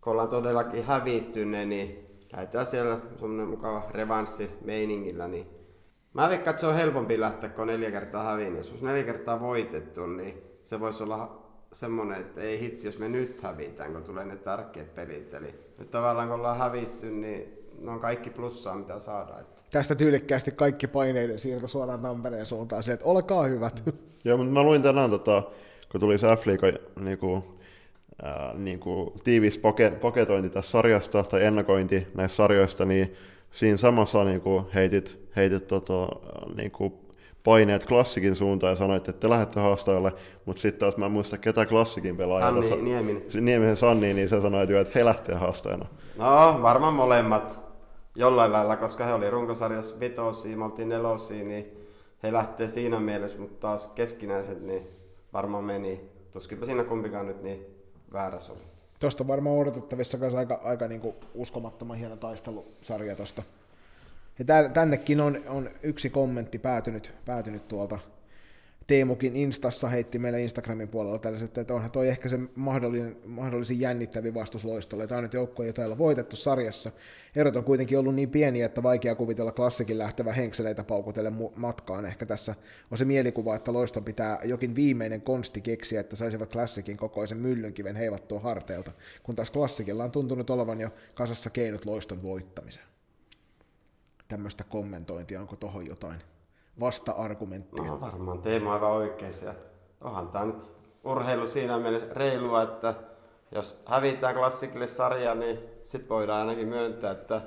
kun ollaan todellakin hävittyneet, niin lähdetään siellä semmoinen mukava revanssi meiningillä, niin mä veikkaan, että se on helpompi lähteä, kun on neljä kertaa hävinnyt. Jos olisi neljä kertaa voitettu, niin se voisi olla semmoinen, että ei hitsi, jos me nyt hävitään, kun tulee ne tärkeät pelit. Eli nyt tavallaan kun ollaan hävitty, niin ne on kaikki plussaa, mitä saadaan. Että. Tästä tyylikkäästi kaikki paineiden siirto suoraan Tampereen suuntaan, se, että olkaa hyvät. Joo, mutta mä luin tänään, tota, kun tuli se F-liiga niinku, äh, niinku, tiivis poke, poketointi tässä sarjasta tai ennakointi näistä sarjoista, niin siinä samassa niinku, heitit, heitit tota, niinku, paineet klassikin suuntaan ja sanoit, että te lähdette haastajalle, mutta sitten taas mä en muista ketä klassikin pelaaja. Sanni tuossa, Nieminen. Niemisen Sanni, niin se sanoi, että he lähtee haastajana. No, varmaan molemmat jollain lailla, koska he oli runkosarjassa vitosia, me oltiin nelosia, niin he lähtee siinä mielessä, mutta taas keskinäiset, niin varmaan meni. Tuskinpä siinä kumpikaan nyt niin väärässä oli. Tuosta varmaan odotettavissa myös aika, aika niin kuin uskomattoman hieno taistelusarja tuosta ja tännekin on, on yksi kommentti päätynyt, päätynyt tuolta Teemukin Instassa heitti meille Instagramin puolella tällaiset, että onhan toi ehkä se mahdollinen, mahdollisin jännittävin vastus loistolle. Tämä on nyt joukko, jota ei voitettu sarjassa. Erot on kuitenkin ollut niin pieniä, että vaikea kuvitella klassikin lähtevä henkseleitä paukutelle matkaan. Ehkä tässä on se mielikuva, että loiston pitää jokin viimeinen konsti keksiä, että saisivat klassikin kokoisen myllynkiven heivattua harteilta, kun taas klassikilla on tuntunut olevan jo kasassa keinot loiston voittamiseen tämmöistä kommentointia, onko tuohon jotain vasta-argumenttia? No varmaan Teemu aivan oikeassa. Onhan tämä nyt urheilu siinä mielessä reilua, että jos hävitään klassikille sarja, niin sit voidaan ainakin myöntää, että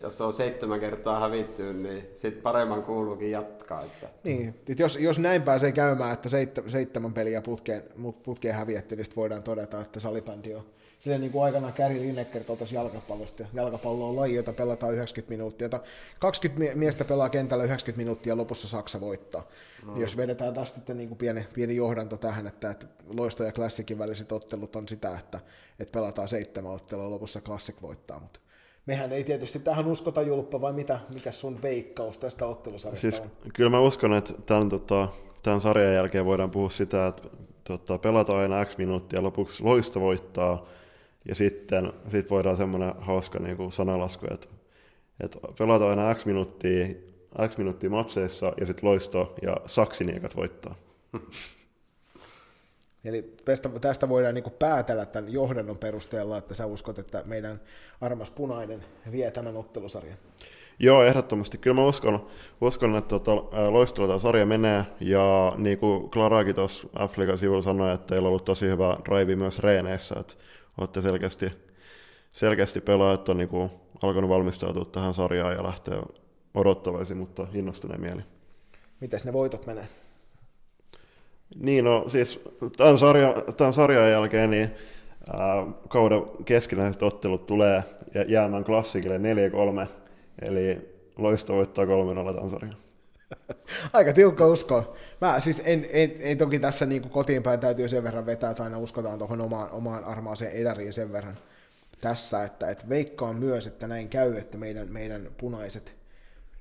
jos on seitsemän kertaa hävitty, niin sit paremman kuuluukin jatkaa. Että. Niin, että jos, jos näin pääsee käymään, että seitsemän, seitsemän peliä putkeen, putkeen häviätte, niin voidaan todeta, että salibändi on silleen niin kuin aikanaan Käri Lineker totesi jalkapallosta. Jalkapallo on laji, jota pelataan 90 minuuttia. Jota 20 miestä pelaa kentällä 90 minuuttia, lopussa Saksa voittaa. No. Jos vedetään taas sitten niin kuin pieni, pieni johdanto tähän, että, että Loisto ja Classicin väliset ottelut on sitä, että, että pelataan seitsemän ottelua, lopussa Classic voittaa. Mutta mehän ei tietysti tähän uskota julppa, vai mitä, mikä sun veikkaus tästä ottelusarjasta siis, on? Kyllä mä uskon, että tämän, tota, tämän sarjan jälkeen voidaan puhua sitä, että tota, pelataan aina X minuuttia, lopuksi loisto voittaa, ja sitten sit voidaan semmoinen hauska niin kuin sanalasku, että, että pelataan aina X minuuttia, X minuuttia matseissa ja sitten loisto ja saksiniekat voittaa. Eli tästä, tästä voidaan niin päätellä tämän johdannon perusteella, että sä uskot, että meidän armas punainen vie tämän ottelusarjan. Joo, ehdottomasti. Kyllä mä uskon, uskon että tota, loistolla tämä sarja menee, ja niin kuin Klarakin tuossa Afrikan sivulla sanoi, että teillä on ollut tosi hyvä drive myös reeneissä, että olette selkeästi, selkeästi pelaajat on niin kuin alkanut valmistautua tähän sarjaan ja lähteä odottavaisin, mutta innostuneen mieli. Mitäs ne voitot menee? Niin, no siis tämän, sarja, tämän sarjan jälkeen niin ää, kauden keskinäiset ottelut tulee jäämään klassikille 4-3, eli loisto voittaa 3-0 tämän sarjan. Aika tiukka usko. Mä siis en, en, en toki tässä niin kotiin päin täytyy sen verran vetää, että aina uskotaan tuohon omaan, omaan armaaseen edariin sen verran tässä, että, että veikkaan myös, että näin käy, että meidän, meidän punaiset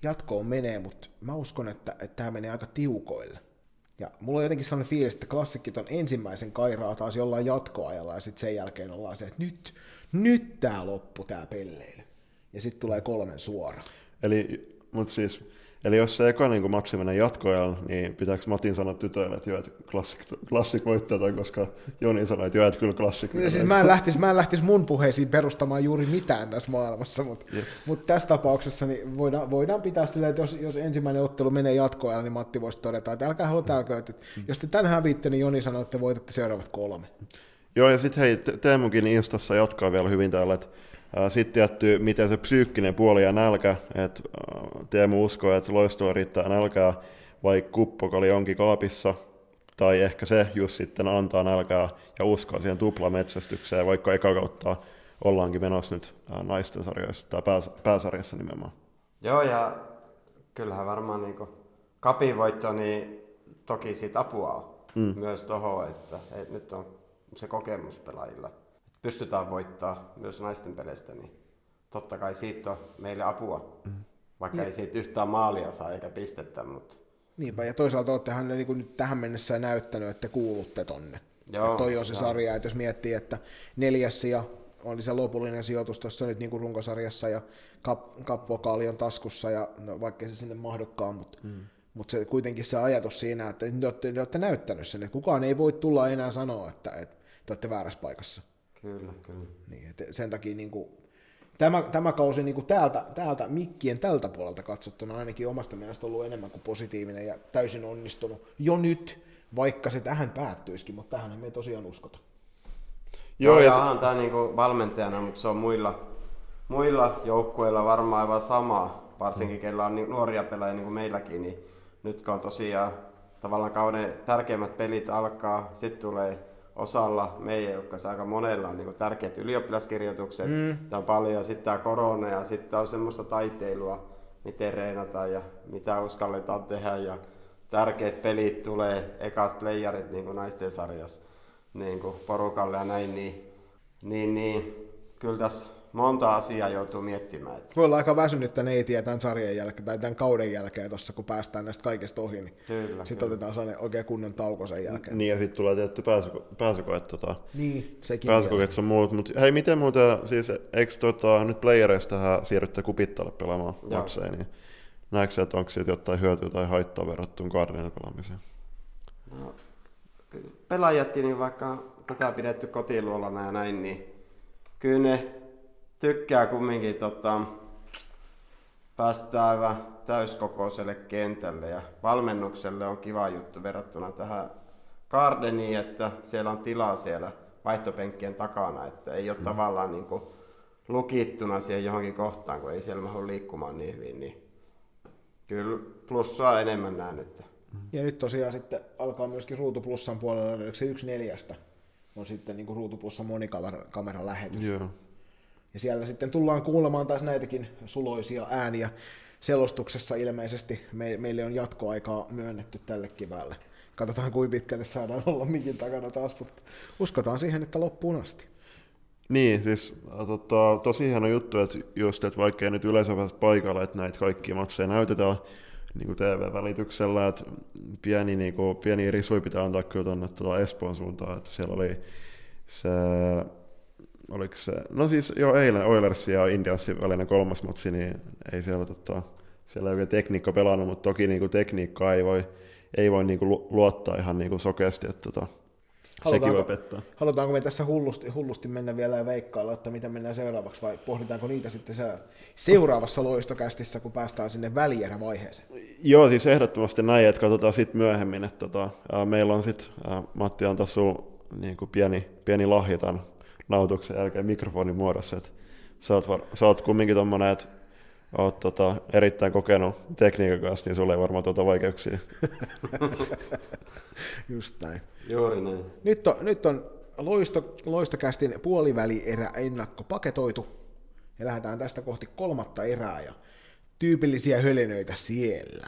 jatkoon menee, mutta mä uskon, että, että tämä menee aika tiukoille. Ja mulla on jotenkin sellainen fiilis, että klassikit on ensimmäisen kairaa taas jollain jatkoajalla, ja sitten sen jälkeen ollaan se, että nyt, nyt tämä loppu, tämä pelleily. Ja sitten tulee kolmen suora. Eli, mutta siis Eli jos se eka niin matsi menee jatkoajalle, niin pitääkö Matin sanoa tytöille, että joo, että klassik, klassik voittaa, koska Joni sanoi, että joo, että kyllä klassik. Ja siis mä en, lähtisi, mä en lähtisi mun puheisiin perustamaan juuri mitään tässä maailmassa, mutta, yeah. mutta tässä tapauksessa niin voidaan, voidaan pitää silleen, että jos, jos ensimmäinen ottelu menee jatkoajalle, niin Matti voisi todeta, että älkää älkää, että mm. jos te tämän hävitte, niin Joni sanoi, että voitatte seuraavat kolme. Joo, ja sitten hei, Teemunkin Instassa jatkaa vielä hyvin täällä, että sitten tietty, miten se psyykkinen puoli ja nälkä, että Teemu uskoo, että loistolla riittää nälkää, vaikka kuppokali onkin kaapissa, tai ehkä se just sitten antaa nälkää ja uskoa siihen tuplametsästykseen, vaikka eka kautta ollaankin menossa nyt naisten sarjoissa tai pääs, pääsarjassa nimenomaan. Joo, ja kyllähän varmaan niin kapin voitto, niin toki siitä apua on mm. myös tuohon, että, että nyt on se kokemus pelaajilla pystytään voittaa myös naisten peleistä, niin totta kai siitä on meille apua. Mm. Vaikka ja. ei siitä yhtään maalia saa eikä pistettä, mutta... Niinpä, ja toisaalta olettehan ne niin nyt tähän mennessä näyttänyt, että kuulutte tonne. Joo, toi on se joo. sarja, että jos miettii, että neljäs ja oli se lopullinen sijoitus tuossa nyt niin kuin runkosarjassa ja kap, kapvokaali on taskussa, ja no, vaikka se sinne mahdokkaan, mutta mm. mutta se, kuitenkin se ajatus siinä, että te olette, te olette näyttänyt sen, että kukaan ei voi tulla enää sanoa, että, että te olette väärässä paikassa. Kyllä, kyllä. Niin, että sen takia niin kuin, tämä, tämä kausi niin kuin täältä, täältä mikkien tältä puolelta katsottuna ainakin omasta mielestä ollut enemmän kuin positiivinen ja täysin onnistunut jo nyt, vaikka se tähän päättyisikin, mutta tähän me tosiaan uskota. Joo, ja se... tämä niin kuin valmentajana, mutta se on muilla, muilla joukkueilla varmaan aivan sama, varsinkin mm. kellä on niin nuoria pelaajia niin kuin meilläkin, niin nyt kun on tosiaan tavallaan kauden tärkeimmät pelit alkaa, sitten tulee osalla meidän, jotka aika monella on niin tärkeät ylioppilaskirjoitukset, mm. tämä on paljon, sitten tämä korona ja sitten on semmoista taiteilua, miten reenata ja mitä uskalletaan tehdä ja tärkeät pelit tulee, ekat playerit niin kuin naisten sarjassa niin kuin porukalle ja näin, niin, niin, niin kyllä tässä monta asiaa joutuu miettimään. Että... Voi olla aika väsynyttä neitiä tämän sarjan jälkeen tai tämän kauden jälkeen tuossa, kun päästään näistä kaikesta ohi, niin kyllä, sitten kyllä. otetaan sellainen oikein kunnon tauko sen jälkeen. Niin ja sitten tulee tietty pääsyko- pääsykoet. Tota, niin, sekin. Pääsykokeet on muut, mutta hei, miten muuta, siis eikö tota, nyt playereista tähän siirrytte kupittalle pelaamaan makseen, niin näetkö että onko siitä jotain hyötyä tai haittaa verrattuna Guardianin pelaamiseen? No, pelaajatkin, niin vaikka tätä pidetty kotiluolana ja näin, niin kyllä ne tykkää kumminkin tota, päästä aivan täyskokoiselle kentälle ja valmennukselle on kiva juttu verrattuna tähän Gardeniin, että siellä on tilaa siellä vaihtopenkkien takana, että ei ole mm. tavallaan niin kuin lukittuna siihen johonkin kohtaan, kun ei siellä mahdu liikkumaan niin hyvin, niin kyllä plussaa enemmän näen, että ja nyt tosiaan sitten alkaa myöskin Ruutuplussan puolella, se yksi neljästä, on sitten niin Ruutuplussan monikameran lähetys. Joo. Ja siellä sitten tullaan kuulemaan taas näitäkin suloisia ääniä selostuksessa ilmeisesti. Me, meille on jatkoaikaa myönnetty tälle keväälle. Katsotaan kuinka pitkälle saadaan olla mikin takana taas, mutta uskotaan siihen, että loppuun asti. Niin, siis tota, tosi hieno juttu, että just, että vaikka nyt yleensä pääse paikalle, että näitä kaikkia matseja näytetään, niin kuin TV-välityksellä, että pieni, niin kuin, pieni risui pitää antaa kyllä tuonne tuota Espoon suuntaan, että siellä oli se, oliko se, no siis jo eilen Oilersin ja Indiansin välinen kolmas matsi, niin ei siellä, tota, siellä ei oikein tekniikka pelannut, mutta toki niin kuin tekniikkaa ei voi, ei voi niin kuin luottaa ihan niin kuin sokeasti, että tota, Sekin voi pettää. Halutaanko me tässä hullusti, hullusti mennä vielä ja veikkailla, että mitä mennään seuraavaksi, vai pohditaanko niitä sitten se seuraavassa loistokästissä, kun päästään sinne välierävaiheeseen? Joo, siis ehdottomasti näin, että katsotaan sitten myöhemmin. Että tota, meillä on sitten, Matti antaa sinulle niin kuin pieni, pieni lahja tämän nautuksen jälkeen mikrofonin muodossa. Että sä, oot, var, sä oot kumminkin tuommoinen, että oot tota, erittäin kokenut tekniikan kanssa, niin sulle ei varmaan tuota vaikeuksia. Just näin. Juuri näin. Nyt on, nyt on loisto, loistokästin puoliväli-erä ennakko paketoitu. Ja lähdetään tästä kohti kolmatta erää ja tyypillisiä hölinöitä siellä.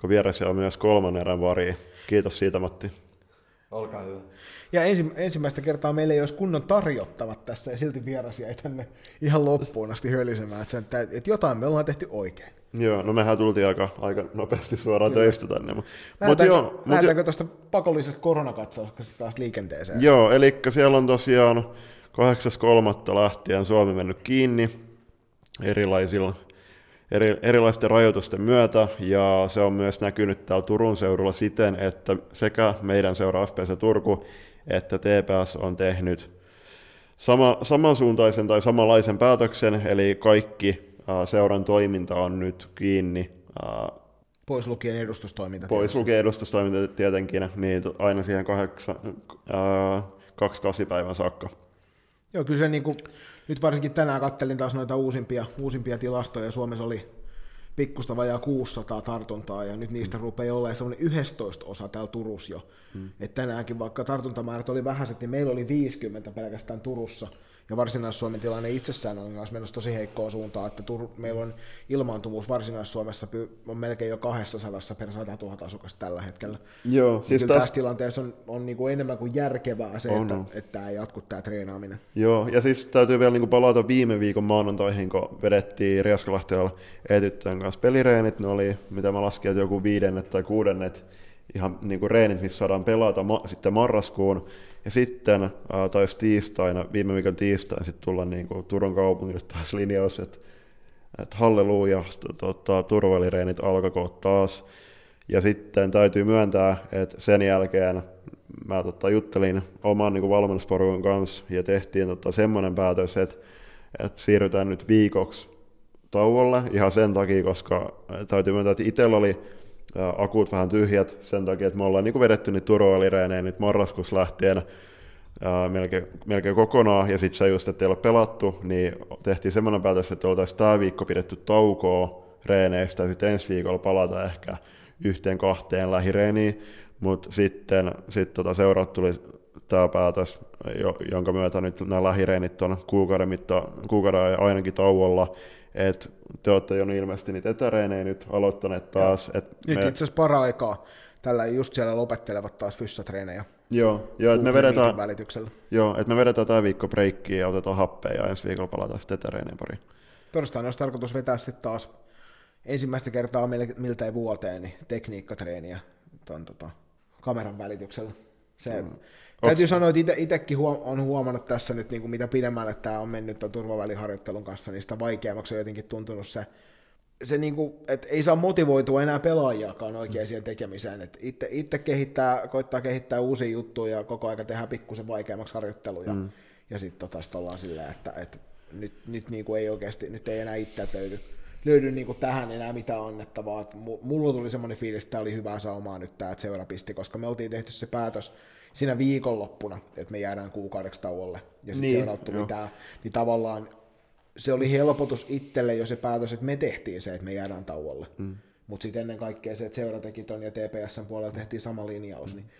kun vieras on myös kolmannen erän pariin. Kiitos siitä, Matti. Olkaa hyvä. Ja ensi, ensimmäistä kertaa meillä ei olisi kunnon tarjottavat tässä, ja silti vieras jäi tänne ihan loppuun asti hölisemään, että, että, että jotain me ollaan tehty oikein. Joo, no mehän tultiin aika, aika nopeasti suoraan Kyllä. töistä tänne. Lähdetäänkö, joo, lähdetäänkö tuosta pakollisesta koronakatsauksesta taas liikenteeseen? Joo, eli siellä on tosiaan 8.3. lähtien Suomi mennyt kiinni erilaisilla, eri, erilaisten rajoitusten myötä, ja se on myös näkynyt täällä Turun seudulla siten, että sekä meidän seura FPC Turku että TPS on tehnyt sama, samansuuntaisen tai samanlaisen päätöksen, eli kaikki seuran toiminta on nyt kiinni. Pois lukien edustustoiminta. Pois tietysti. lukien edustustoiminta tietenkin, niin aina siihen kahdeksan, kaksi kasi päivän saakka. Joo, kyllä se niin kuin, nyt varsinkin tänään kattelin taas noita uusimpia, uusimpia tilastoja. Suomessa oli pikkusta vajaa 600 tartuntaa, ja nyt niistä mm. rupeaa olemaan semmoinen 11 osa täällä Turussa jo. Mm. Et tänäänkin, vaikka tartuntamäärät oli vähäiset, niin meillä oli 50 pelkästään Turussa, ja Varsinais-Suomen tilanne itsessään on myös menossa tosi heikkoa suuntaan, että Tur- meillä on ilmaantuvuus Varsinais-Suomessa on melkein jo 200 per 100 000 asukasta tällä hetkellä. Joo, siis täs... tässä tilanteessa on, on niin kuin enemmän kuin järkevää se, on, että, että tämä ei jatku tämä treenaaminen. Joo, ja siis täytyy vielä niin kuin palata viime viikon maanantaihin, kun vedettiin Riaskalahteella etyttöjen kanssa pelireenit, ne oli, mitä mä laskin, että joku viidennet tai kuudennet ihan niin kuin reenit, missä saadaan pelata ma- sitten marraskuun, ja sitten äh, taisi tiistaina, viime viikon tiistaina sitten tulla niin kuin Turun kaupungille taas linjaus, että, että halleluja, tota, turvalireenit alkakoot taas. Ja sitten täytyy myöntää, että sen jälkeen mä tota, juttelin oman niin valmennusporukon kanssa ja tehtiin tota, semmoinen päätös, että, että siirrytään nyt viikoksi tauolle ihan sen takia, koska täytyy myöntää, että itsellä oli akut vähän tyhjät sen takia, että me ollaan niin vedetty niitä turvalireenejä nyt marraskuussa lähtien ää, melkein, melkein kokonaan, ja sitten se just, että ei ole pelattu, niin tehtiin semmoinen päätös, että oltaisiin tämä viikko pidetty taukoa reeneistä, ja sitten ensi viikolla palata ehkä yhteen kahteen lähireeniin, mutta sitten sit tota seurat tuli tämä päätös, jonka myötä nyt nämä lähireenit on kuukauden, mitta, kuukauden ainakin tauolla, että te olette jo ilmeisesti niitä etäreenejä nyt aloittaneet taas. Et nyt me... itse asiassa para-aikaa tällä just siellä lopettelevat taas fyssatreenejä. Joo, joo että me vedetään, välityksellä. Joo, että me vedetään tämä viikko breikkiä ja otetaan happea ja ensi viikolla palataan sitten etäreeneen pari. Torstaina olisi tarkoitus vetää sitten taas ensimmäistä kertaa miltei vuoteen niin tekniikkatreeniä ton, tota, kameran välityksellä. Se, mm. Täytyy sanoa, että itsekin huom- on huomannut tässä nyt, niin kuin mitä pidemmälle tämä on mennyt tuon turvaväliharjoittelun kanssa, niin sitä vaikeammaksi on jotenkin tuntunut se, se niin kuin, että ei saa motivoitua enää pelaajiakaan oikein siihen tekemiseen. Että itse, itse kehittää, koittaa kehittää uusia juttuja ja koko aika tehdään pikkusen vaikeammaksi harjoitteluja. Mm. Ja sitten tota, sit ollaan silleen, että, että nyt, nyt niin kuin ei oikeasti, nyt ei enää itse löydy, löydy niin kuin tähän enää mitään annettavaa. Et mulla tuli semmoinen fiilis, että tämä oli hyvää saumaa nyt tämä, seura pisti, koska me oltiin tehty se päätös siinä viikonloppuna, että me jäädään kuukaudeksi tauolle. Ja sitten niin, seuraavaksi tuli tämä, niin tavallaan se oli helpotus itselle jo se päätös, että me tehtiin se, että me jäädään tauolle. Mm. Mutta sitten ennen kaikkea se, että seura teki ton ja TPSn puolella tehtiin sama linjaus, mm. niin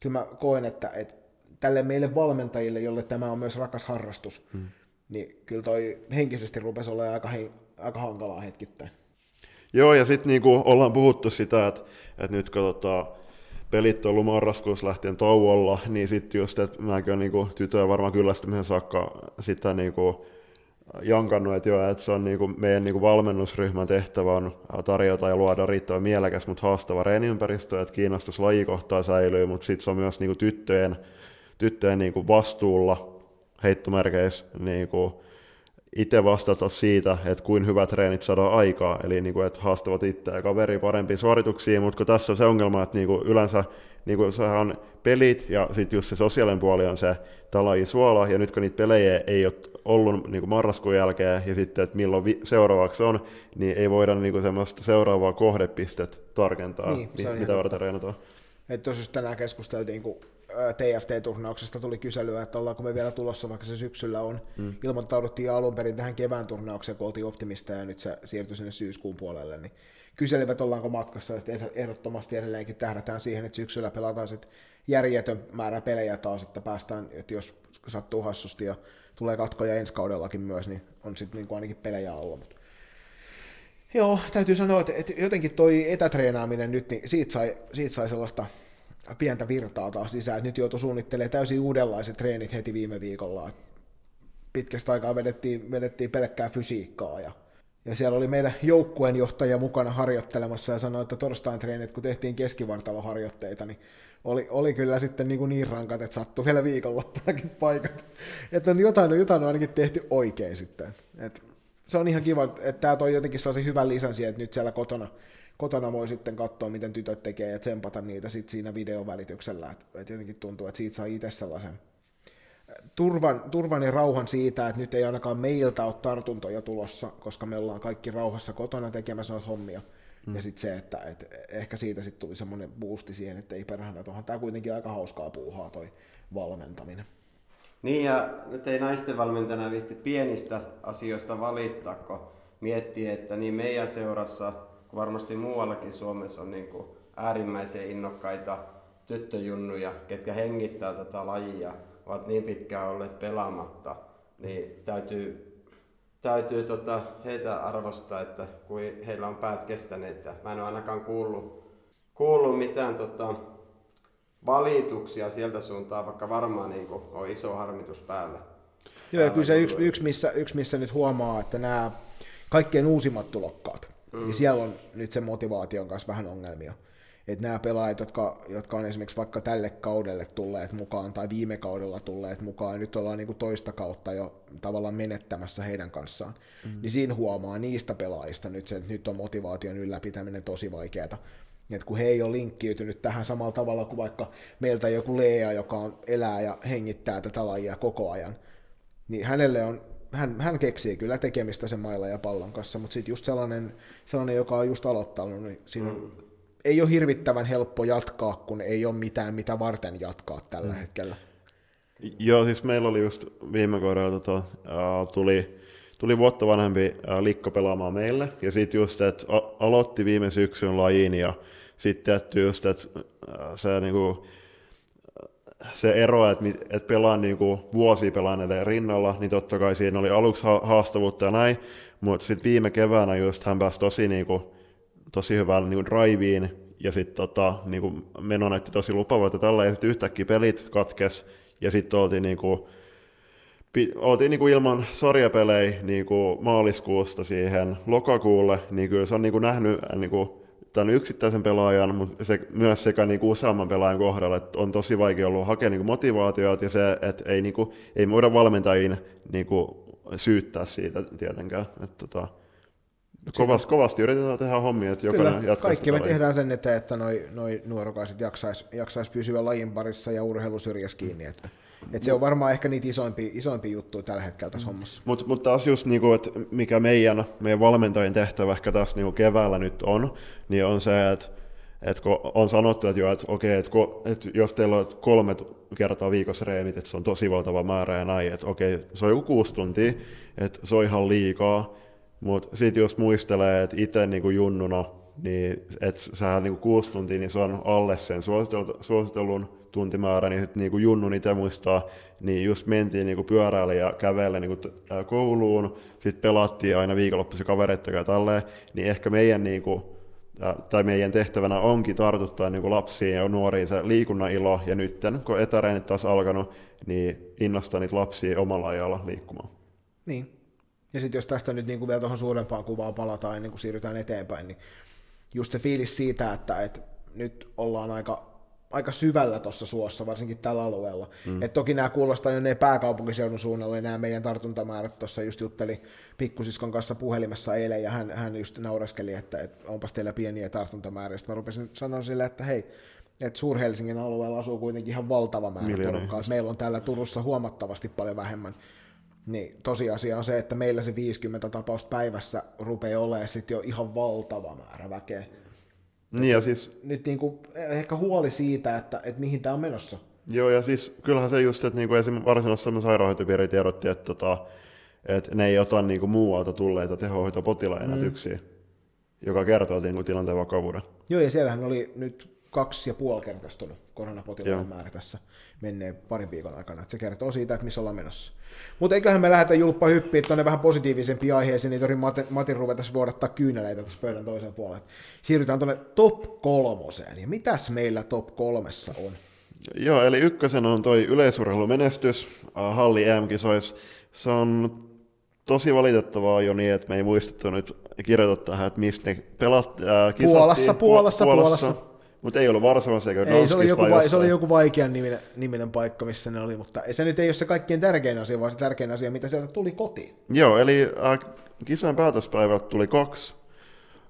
kyllä mä koen, että, että tälle meille valmentajille, jolle tämä on myös rakas harrastus, mm. niin kyllä toi henkisesti rupesi olla aika, he, aika hankalaa hetkittäin. Joo, ja sitten niinku ollaan puhuttu sitä, että, että nyt katsotaan, pelit on ollut marraskuussa lähtien tauolla, niin sitten just, että mäkin niinku tytöä varmaan kyllästymisen saakka sitä niinku jankannut, että, joo, että se on niinku meidän niinku valmennusryhmän tehtävä on tarjota ja luoda riittävän mielekäs, mutta haastava reeniympäristö, että kiinnostus lajikohtaa säilyy, mutta sitten se on myös niinku tyttöjen, tyttöjen niinku vastuulla heittomerkeissä niinku itse vastata siitä, että kuin hyvät treenit saadaan aikaa, eli niin kuin, että haastavat itse ja kaveri parempiin suorituksiin, mutta kun tässä on se ongelma, että niin kuin yleensä niin kuin sehän on pelit ja sitten just se sosiaalinen puoli on se talaji suola, ja nyt kun niitä pelejä ei ole ollut niin kuin marraskuun jälkeen, ja sitten, että milloin vi- seuraavaksi on, niin ei voida niin kuin semmoista seuraavaa kohdepistet tarkentaa, niin, mi- mitä varten treenataan. Että tosiaan tänään keskusteltiin, kun TFT-turnauksesta tuli kyselyä, että ollaanko me vielä tulossa, vaikka se syksyllä on. Mm. Ilmoittauduttiin alun perin tähän kevään turnaukseen, kun oltiin optimista ja nyt se siirtyi sinne syyskuun puolelle, niin kyselivät, ollaanko matkassa, että ehdottomasti edelleenkin tähdätään siihen, että syksyllä pelataan sitten järjetön määrä pelejä taas, että päästään, että jos sattuu hassusti ja tulee katkoja ensi kaudellakin myös, niin on sitten niin ainakin pelejä alla. Mutta Joo, täytyy sanoa, että, että jotenkin toi etätreenaaminen nyt, niin siitä sai, siitä sai sellaista pientä virtaa taas lisää. Nyt joutui suunnittelemaan täysin uudenlaiset treenit heti viime viikolla. Pitkästä aikaa vedettiin, vedettiin pelkkää fysiikkaa ja, ja siellä oli meidän joukkueenjohtaja mukana harjoittelemassa ja sanoi, että torstain treenit, kun tehtiin keskivartaloharjoitteita, niin oli, oli kyllä sitten niin, kuin niin rankat, että sattui vielä viikonloppunakin paikat. Että on jotain, jotain on ainakin tehty oikein sitten. Et se on ihan kiva, että tämä toi jotenkin sellaisen hyvän lisän siihen, että nyt siellä kotona kotona voi sitten katsoa, miten tytöt tekee ja tsempata niitä sit siinä videon välityksellä. Et, et jotenkin tuntuu, että siitä saa itse sellaisen turvan, turvan ja rauhan siitä, että nyt ei ainakaan meiltä ole tartuntoja tulossa, koska me ollaan kaikki rauhassa kotona tekemässä noita hommia. Mm. Ja sitten se, että et ehkä siitä sitten tuli semmoinen boosti siihen, että ei perhana, että onhan tämä kuitenkin aika hauskaa puuhaa toi valmentaminen. Niin ja nyt ei naisten valmentajana viitti pienistä asioista valittaa, kun miettii, että niin meidän seurassa varmasti muuallakin Suomessa on niin kuin äärimmäisen innokkaita tyttöjunnuja, ketkä hengittää tätä lajia, ovat niin pitkään olleet pelaamatta, niin täytyy, täytyy tota heitä arvostaa, että kun heillä on päät kestäneet. Mä en ole ainakaan kuullut, kuullut mitään tota, valituksia sieltä suuntaan, vaikka varmaan niin kuin, on iso harmitus päällä. Joo, ja kyllä se yksi, yksi, missä, yksi, missä nyt huomaa, että nämä kaikkien uusimmat tulokkaat, Mm. Niin siellä on nyt se motivaation kanssa vähän ongelmia. Että nämä pelaajat, jotka, jotka on esimerkiksi vaikka tälle kaudelle tulleet mukaan tai viime kaudella tulleet mukaan, ja nyt ollaan niin kuin toista kautta jo tavallaan menettämässä heidän kanssaan, mm. niin siinä huomaa niistä pelaajista nyt se, että nyt on motivaation ylläpitäminen tosi vaikeaa. Et kun he ei ole linkkiytynyt tähän samalla tavalla kuin vaikka meiltä joku Lea, joka on, elää ja hengittää tätä lajia koko ajan, niin hänelle on hän, hän keksii kyllä tekemistä sen mailla ja pallon kanssa, mutta sitten just sellainen, sellainen, joka on just aloittanut, niin siinä mm. ei ole hirvittävän helppo jatkaa, kun ei ole mitään, mitä varten jatkaa tällä mm. hetkellä. Joo, siis meillä oli just viime kaudella tota, uh, tuli, tuli vuotta vanhempi uh, Likko pelaamaan meille, ja sitten just, että aloitti viime syksyn lajiin, ja sitten just, että uh, se niinku, se ero, että, että pelaan niin kuin vuosi pelaaneiden rinnalla, niin totta kai siinä oli aluksi haastavuutta ja näin, mutta sitten viime keväänä just hän pääsi tosi, niin kuin, tosi hyvään niin driveen, ja sitten tota, niin kuin meno näytti tosi lupavalta tällä, ja sitten yhtäkkiä pelit katkes, ja sitten oltiin niin kuin, oltiin niin kuin ilman sarjapelejä niin kuin maaliskuusta siihen lokakuulle, niin kyllä se on niin kuin nähnyt niin kuin tämän yksittäisen pelaajan, mutta se, myös sekä niin kuin useamman pelaajan kohdalla, että on tosi vaikea ollut hakea niin kuin motivaatiota ja se, että ei, niin kuin, ei voida valmentajien niin kuin, syyttää siitä tietenkään. Että, tota, kovasti, kovasti yritetään tehdä hommia, että jokainen Kyllä, jatkaa kaikki me lajia. tehdään sen eteen, että noi, noi nuorokaiset jaksais, jaksais pysyä lajin parissa ja urheilusyrjässä kiinni. Että, että se on varmaan ehkä niitä isoimpia, isoimpia juttuja tällä hetkellä tässä hommassa. Mutta mut taas just niinku, että mikä meidän, meidän valmentajien tehtävä ehkä tässä niinku keväällä nyt on, niin on se, että et kun on sanottu, että, jo, että okei, että ko, et jos teillä on kolme kertaa viikossa reenit, että se on tosi valtava määrä ja näin, että okei, se on joku kuusi tuntia, että se on ihan liikaa, mutta sitten jos muistelee, että itse niinku junnuna, niin että sehän niinku kuusi tuntia, niin se on alle sen suositel- suositellun tuntimäärä, niin sitten niinku junnun itse muistaa, niin just mentiin niinku pyöräillä ja kävellä ää, kouluun, sitten pelattiin aina viikonloppuisin kavereiden ja tälleen, niin ehkä meidän niinku, ää, tai meidän tehtävänä onkin tartuttaa niinku lapsiin ja nuoriin se liikunnan ilo, ja nyt kun etäreenit taas alkanut, niin innostaa niitä lapsia omalla ajalla liikkumaan. Niin. Ja sitten jos tästä nyt niinku vielä tuohon suurempaan kuvaan palataan ennen kuin siirrytään eteenpäin, niin just se fiilis siitä, että, että nyt ollaan aika, aika syvällä tuossa suossa, varsinkin tällä alueella. Mm. Et toki nämä kuulostaa jo ne pääkaupunkiseudun suunnalla, nämä meidän tartuntamäärät tuossa just jutteli pikkusiskon kanssa puhelimessa eilen, ja hän, hän just naureskeli, että, että onpas teillä pieniä tartuntamääriä. Sitten mä rupesin sanoa sille, että hei, että Suur-Helsingin alueella asuu kuitenkin ihan valtava määrä porukkaa. Meillä on täällä Turussa huomattavasti paljon vähemmän. Niin tosiasia on se, että meillä se 50 tapausta päivässä rupeaa olemaan sitten jo ihan valtava määrä väkeä. Niin ja siis Nyt niinku, ehkä huoli siitä, että, että mihin tämä on menossa. Joo, ja siis kyllähän se just, että niinku esim. varsinaisessa sairaanhoitopiiri tiedotti, että, tota, että ne ei ota niinku muualta tulleita tehohoitopotilaita mm. yksin, joka kertoo niinku tilanteen vakavuuden. Joo, ja siellähän oli nyt kaksi ja puoli kertaistunut koronapotilaiden määrä tässä menneen parin viikon aikana. Että se kertoo siitä, että missä ollaan menossa. Mutta eiköhän me lähdetä julppa hyppiä tuonne vähän positiivisempiin aiheisiin, niin tori Matin, Matin ruvetaan vuodattaa kyyneleitä tuossa pöydän toisella puolella. Siirrytään tuonne top kolmoseen. Ja mitäs meillä top kolmessa on? Joo, eli ykkösen on toi yleisurheilumenestys äh, Halli EM-kisoissa. Se on tosi valitettavaa jo niin, että me ei muistettu nyt kirjoittaa tähän, että mistä ne pelat, äh, kisattiin. Puolassa, Puolassa, Puolassa. Mutta ei ollut Varsovassa eikä Ei, se oli, joku, vai vai, se oli joku vaikean niminen, niminen paikka, missä ne oli, mutta se nyt ei ole se kaikkein tärkein asia, vaan se tärkein asia, mitä sieltä tuli kotiin. Joo, eli äh, kisojen päätöspäivältä tuli kaksi.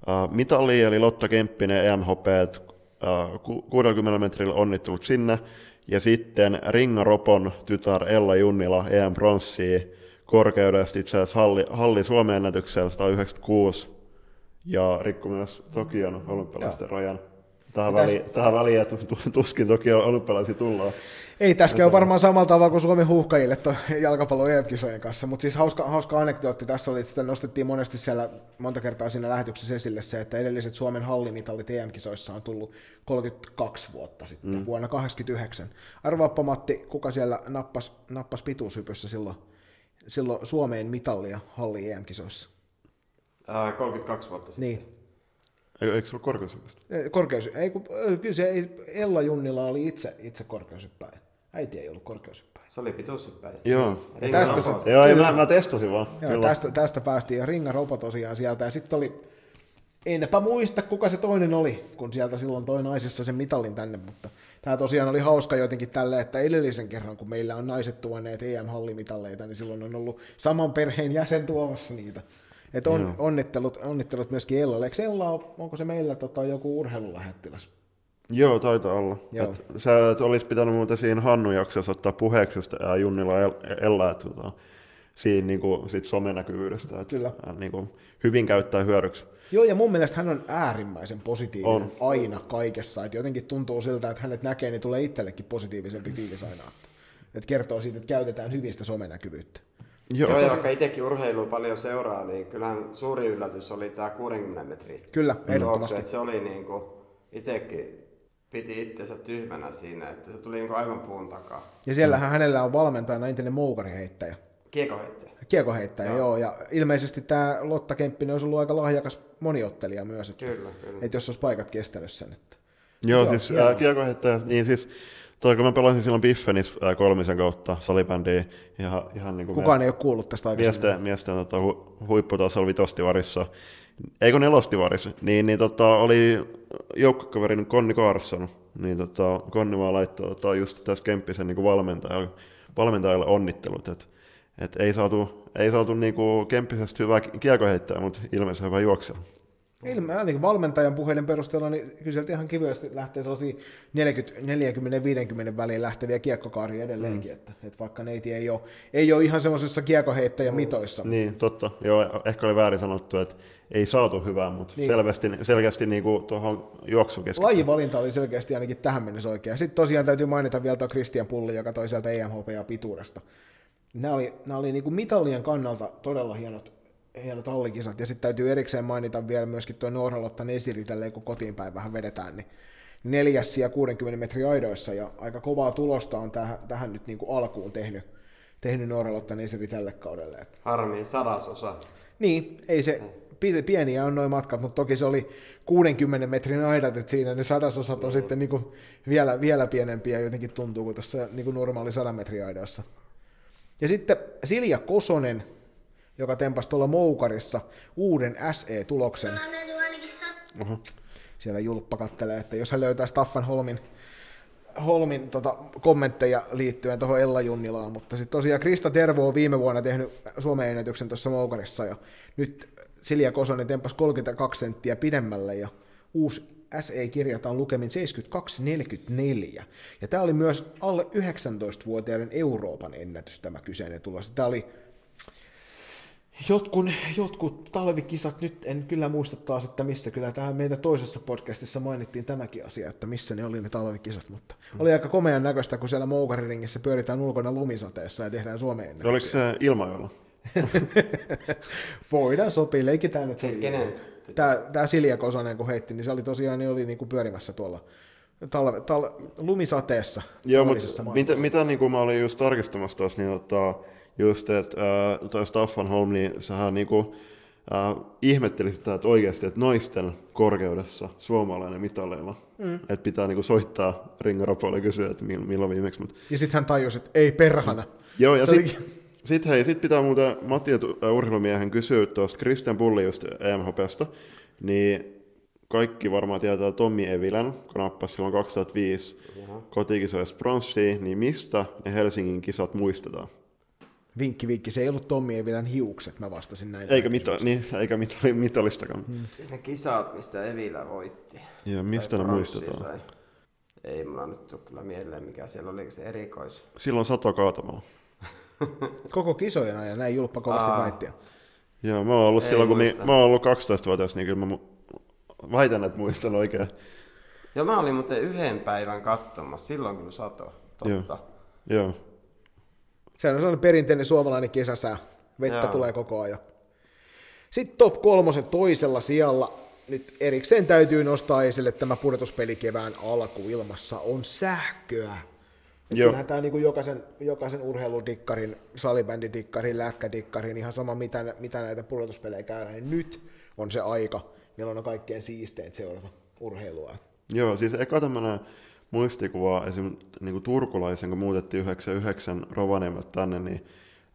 Äh, mitalia, eli Lotta Kemppinen EMHP, äh, ku- 60 metrillä onnittelut sinne, ja sitten Ringa Ropon tytär Ella Junnila EM pronssia korkeudesta itse asiassa halli, halli Suomen ennätyksellä 196, ja rikko myös Tokion olympialaisten rajan. Tähän, Mitäs- väliin, tähän väliin, tuskin Tokion olympialaisia tullaan. Ei tässä käy varmaan samalla tavalla kuin Suomen huuhkajille jalkapallon EM-kisojen kanssa, mutta siis hauska, hauska anekdootti tässä oli, että sitä nostettiin monesti siellä monta kertaa siinä lähetyksessä esille se, että edelliset Suomen hallimitalit EM-kisoissa on tullut 32 vuotta sitten, mm. vuonna 89. Arvaappa Matti, kuka siellä nappas, nappas pituushypyssä silloin, silloin Suomeen mitallia halli EM-kisoissa? Ää, 32 vuotta sitten. Niin, Eikö eikö se ollut korkeushypystä? korkeus, ei, kun, kyllä se ei, Ella Junnila oli itse, itse korkeushyppäjä. Äiti ei ollut korkeushyppäjä. Se oli pituushyppäjä. Joo. Ja tästä se- se... Joo, ei, mä, mä testasin vaan. Joo, tästä, tästä päästiin ja Ringa Ropo tosiaan sieltä. Ja sitten oli, enpä muista kuka se toinen oli, kun sieltä silloin toi naisessa sen mitalin tänne, mutta tämä tosiaan oli hauska jotenkin tälle, että edellisen kerran, kun meillä on naiset tuoneet EM-hallimitalleita, niin silloin on ollut saman perheen jäsen tuomassa niitä. Et on, onnittelut, onnittelut myöskin Ellalle. Eikö Ella, ole- onko se meillä tota, joku urheilulähettiläs? Joo, taitaa olla. Joo. Et sä et olisi pitänyt muuten siinä Hannu jaksossa ottaa puheeksi ää, Junnila El- Ella, että tota, siinä niinku, sit somenäkyvyydestä. Et, Kyllä. ää, niinku, hyvin käyttää hyödyksi. Joo, ja mun mielestä hän on äärimmäisen positiivinen On. aina kaikessa. Et jotenkin tuntuu siltä, että hänet näkee, niin tulee itsellekin positiivisempi fiilis aina. Et kertoo siitä, että käytetään hyvin sitä somenäkyvyyttä. Joo, Joo, ja vaikka itsekin urheilua paljon seuraa, niin kyllähän suuri yllätys oli tämä 60 metriä. Kyllä, ehdottomasti. että se oli niinku, itsekin piti itsensä tyhmänä siinä, että se tuli niinku aivan puun takaa. Ja siellähän hänellä on valmentajana entinen moukariheittäjä. Kiekoheittäjä. Kiekoheittäjä, joo. joo. Ja ilmeisesti tämä Lotta Kemppinen olisi ollut aika lahjakas moniottelija myös, että, Kyllä, kyllä. että jos olisi paikat kestänyt sen. Että. Joo, Joo, siis joo. ää, kiekoheittäjä, niin siis toi kun mä pelasin silloin Biffenissä kolmisen kautta salibändiä, ihan, ihan niin kuin Kukaan ei ole kuullut tästä aikaisemmin. miesten, miesten tota, hu, huipputasolla vitostivarissa. eikö nelostivarissa, niin, niin tota, oli joukkokaverin Konni Karsson, niin tota, Konni vaan laittoi tota, just tässä Kemppisen niin valmentajalle, valmentajalle onnittelut, että et ei saatu, ei saatu niinku Kemppisestä hyvää kiekoheittäjää, mutta ilmeisesti hyvä juoksija. Ilme, ainakin valmentajan puheiden perusteella, niin sieltä ihan kivyesti lähtee sellaisia 40-50 väliin lähteviä kiekkokaaria edelleenkin, mm. että, että vaikka neiti ei ole, ei ole ihan semmoisessa kiekkoheittäjän mitoissa. Niin, totta. Joo, ehkä oli väärin sanottu, että ei saatu hyvää, mutta niin. selvästi, selkeästi niin kuin tuohon juoksukeskittyyn. Lajivalinta oli selkeästi ainakin tähän mennessä oikea. Sitten tosiaan täytyy mainita vielä tuo Christian Pulli, joka toi sieltä EMHP ja pituudesta. Nämä oli, nämä oli niin kuin mitallien kannalta todella hienot hienot tallikisat. Ja sitten täytyy erikseen mainita vielä myöskin tuo Norhalottan esiri, tälleen kun kotiin päin vähän vedetään, niin neljäs ja 60 metrin aidoissa, ja aika kovaa tulosta on tähän, tähän nyt niin kuin alkuun tehnyt, tehnyt Norhalottan esiri tälle kaudelle. Harmi, sadasosa. Niin, ei se, pieniä on noin matkat, mutta toki se oli 60 metrin aidat, että siinä ne sadasosat on mm. sitten niin kuin vielä, vielä pienempiä jotenkin tuntuu kuin tuossa niin kuin normaali 100 metrin aidoissa. Ja sitten Silja Kosonen, joka tempasi tuolla Moukarissa uuden SE-tuloksen. Uh-huh. Siellä Julppa kattelee, että jos hän löytää Staffan Holmin, Holmin tota, kommentteja liittyen tuohon Ella Junnilaan, mutta sitten tosiaan Krista Tervo on viime vuonna tehnyt Suomen ennätyksen tuossa Moukarissa, ja nyt Silja Kosonen tempasi 32 senttiä pidemmälle, ja uusi SE kirjataan lukemin 72-44. Ja tämä oli myös alle 19-vuotiaiden Euroopan ennätys tämä kyseinen tulos. Tämä oli Jotkut, jotkut talvikisat, nyt en kyllä muista taas, että missä, kyllä tähän meidän toisessa podcastissa mainittiin tämäkin asia, että missä ne oli ne talvikisat, mutta mm. oli aika komean näköistä, kun siellä Moukariringissä pyöritään ulkona lumisateessa ja tehdään Suomeen. Oliko se ilmajoilla? Voidaan sopia, leikitään, että siis kenen? Tämä, tämä Silja Kosonen, kun heitti, niin se oli tosiaan niin oli niin kuin pyörimässä tuolla talve, tal, lumisateessa. Joo, mutta mitä, mitä niin kuin mä olin just tarkistamassa tuossa, niin ottaa, just, että äh, toi Staffan Holm, niin sähän niinku, äh, ihmetteli sitä, että oikeasti, että naisten korkeudessa suomalainen mitaleilla, mm. että pitää niinku soittaa Ringaropolle ja kysyä, että milloin viimeksi. Mutta... Ja sitten hän tajusi, että ei perhana. Joo, ja sitten oli... sit, hei, sit pitää muuten Matti äh, urheilumiehen kysyä tuosta Christian Pulli just EMHPstä, niin kaikki varmaan tietää Tommi Evilän, kun nappasi silloin 2005 kotikisoista pronssia, niin mistä ne Helsingin kisat muistetaan? Vinkki, vinkki. Se ei ollut Tommi Evilän hiukset, mä vastasin näin. Eikä, mita, niin, eikä mitali, mitalistakaan. Hmm. Ne kisat, mistä Evilä voitti. Ja mistä ne muistetaan? Sai. Ei mulla nyt tule kyllä mieleen, mikä siellä oli se erikois. Silloin sato kaatamalla. Koko kisojen ajan näin julppa kovasti väittiä. Joo, mä oon ollut ei silloin, kun mi, mä oon ollut 12-vuotias, niin kyllä mä väitän, että muistan oikein. Joo, mä olin muuten yhden päivän katsomassa, silloin kyllä sato. Totta. Joo. Joo. Se on sellainen perinteinen suomalainen kesäsää. Vettä Joo. tulee koko ajan. Sitten top kolmosen toisella sijalla nyt erikseen täytyy nostaa esille tämä pudotuspeli kevään alku ilmassa on sähköä. Joo. Kyllähän tämä niin kuin jokaisen, jokaisen urheiludikkarin, salibändidikkarin, lätkädikkarin, ihan sama mitä, mitä näitä pudotuspelejä käydään, niin nyt on se aika, milloin on kaikkein siistein seurata urheilua. Joo, siis eka tämmöinen muistikuvaa esim. Niin kuin turkulaisen, kun muutettiin 99 Rovaniemet tänne, niin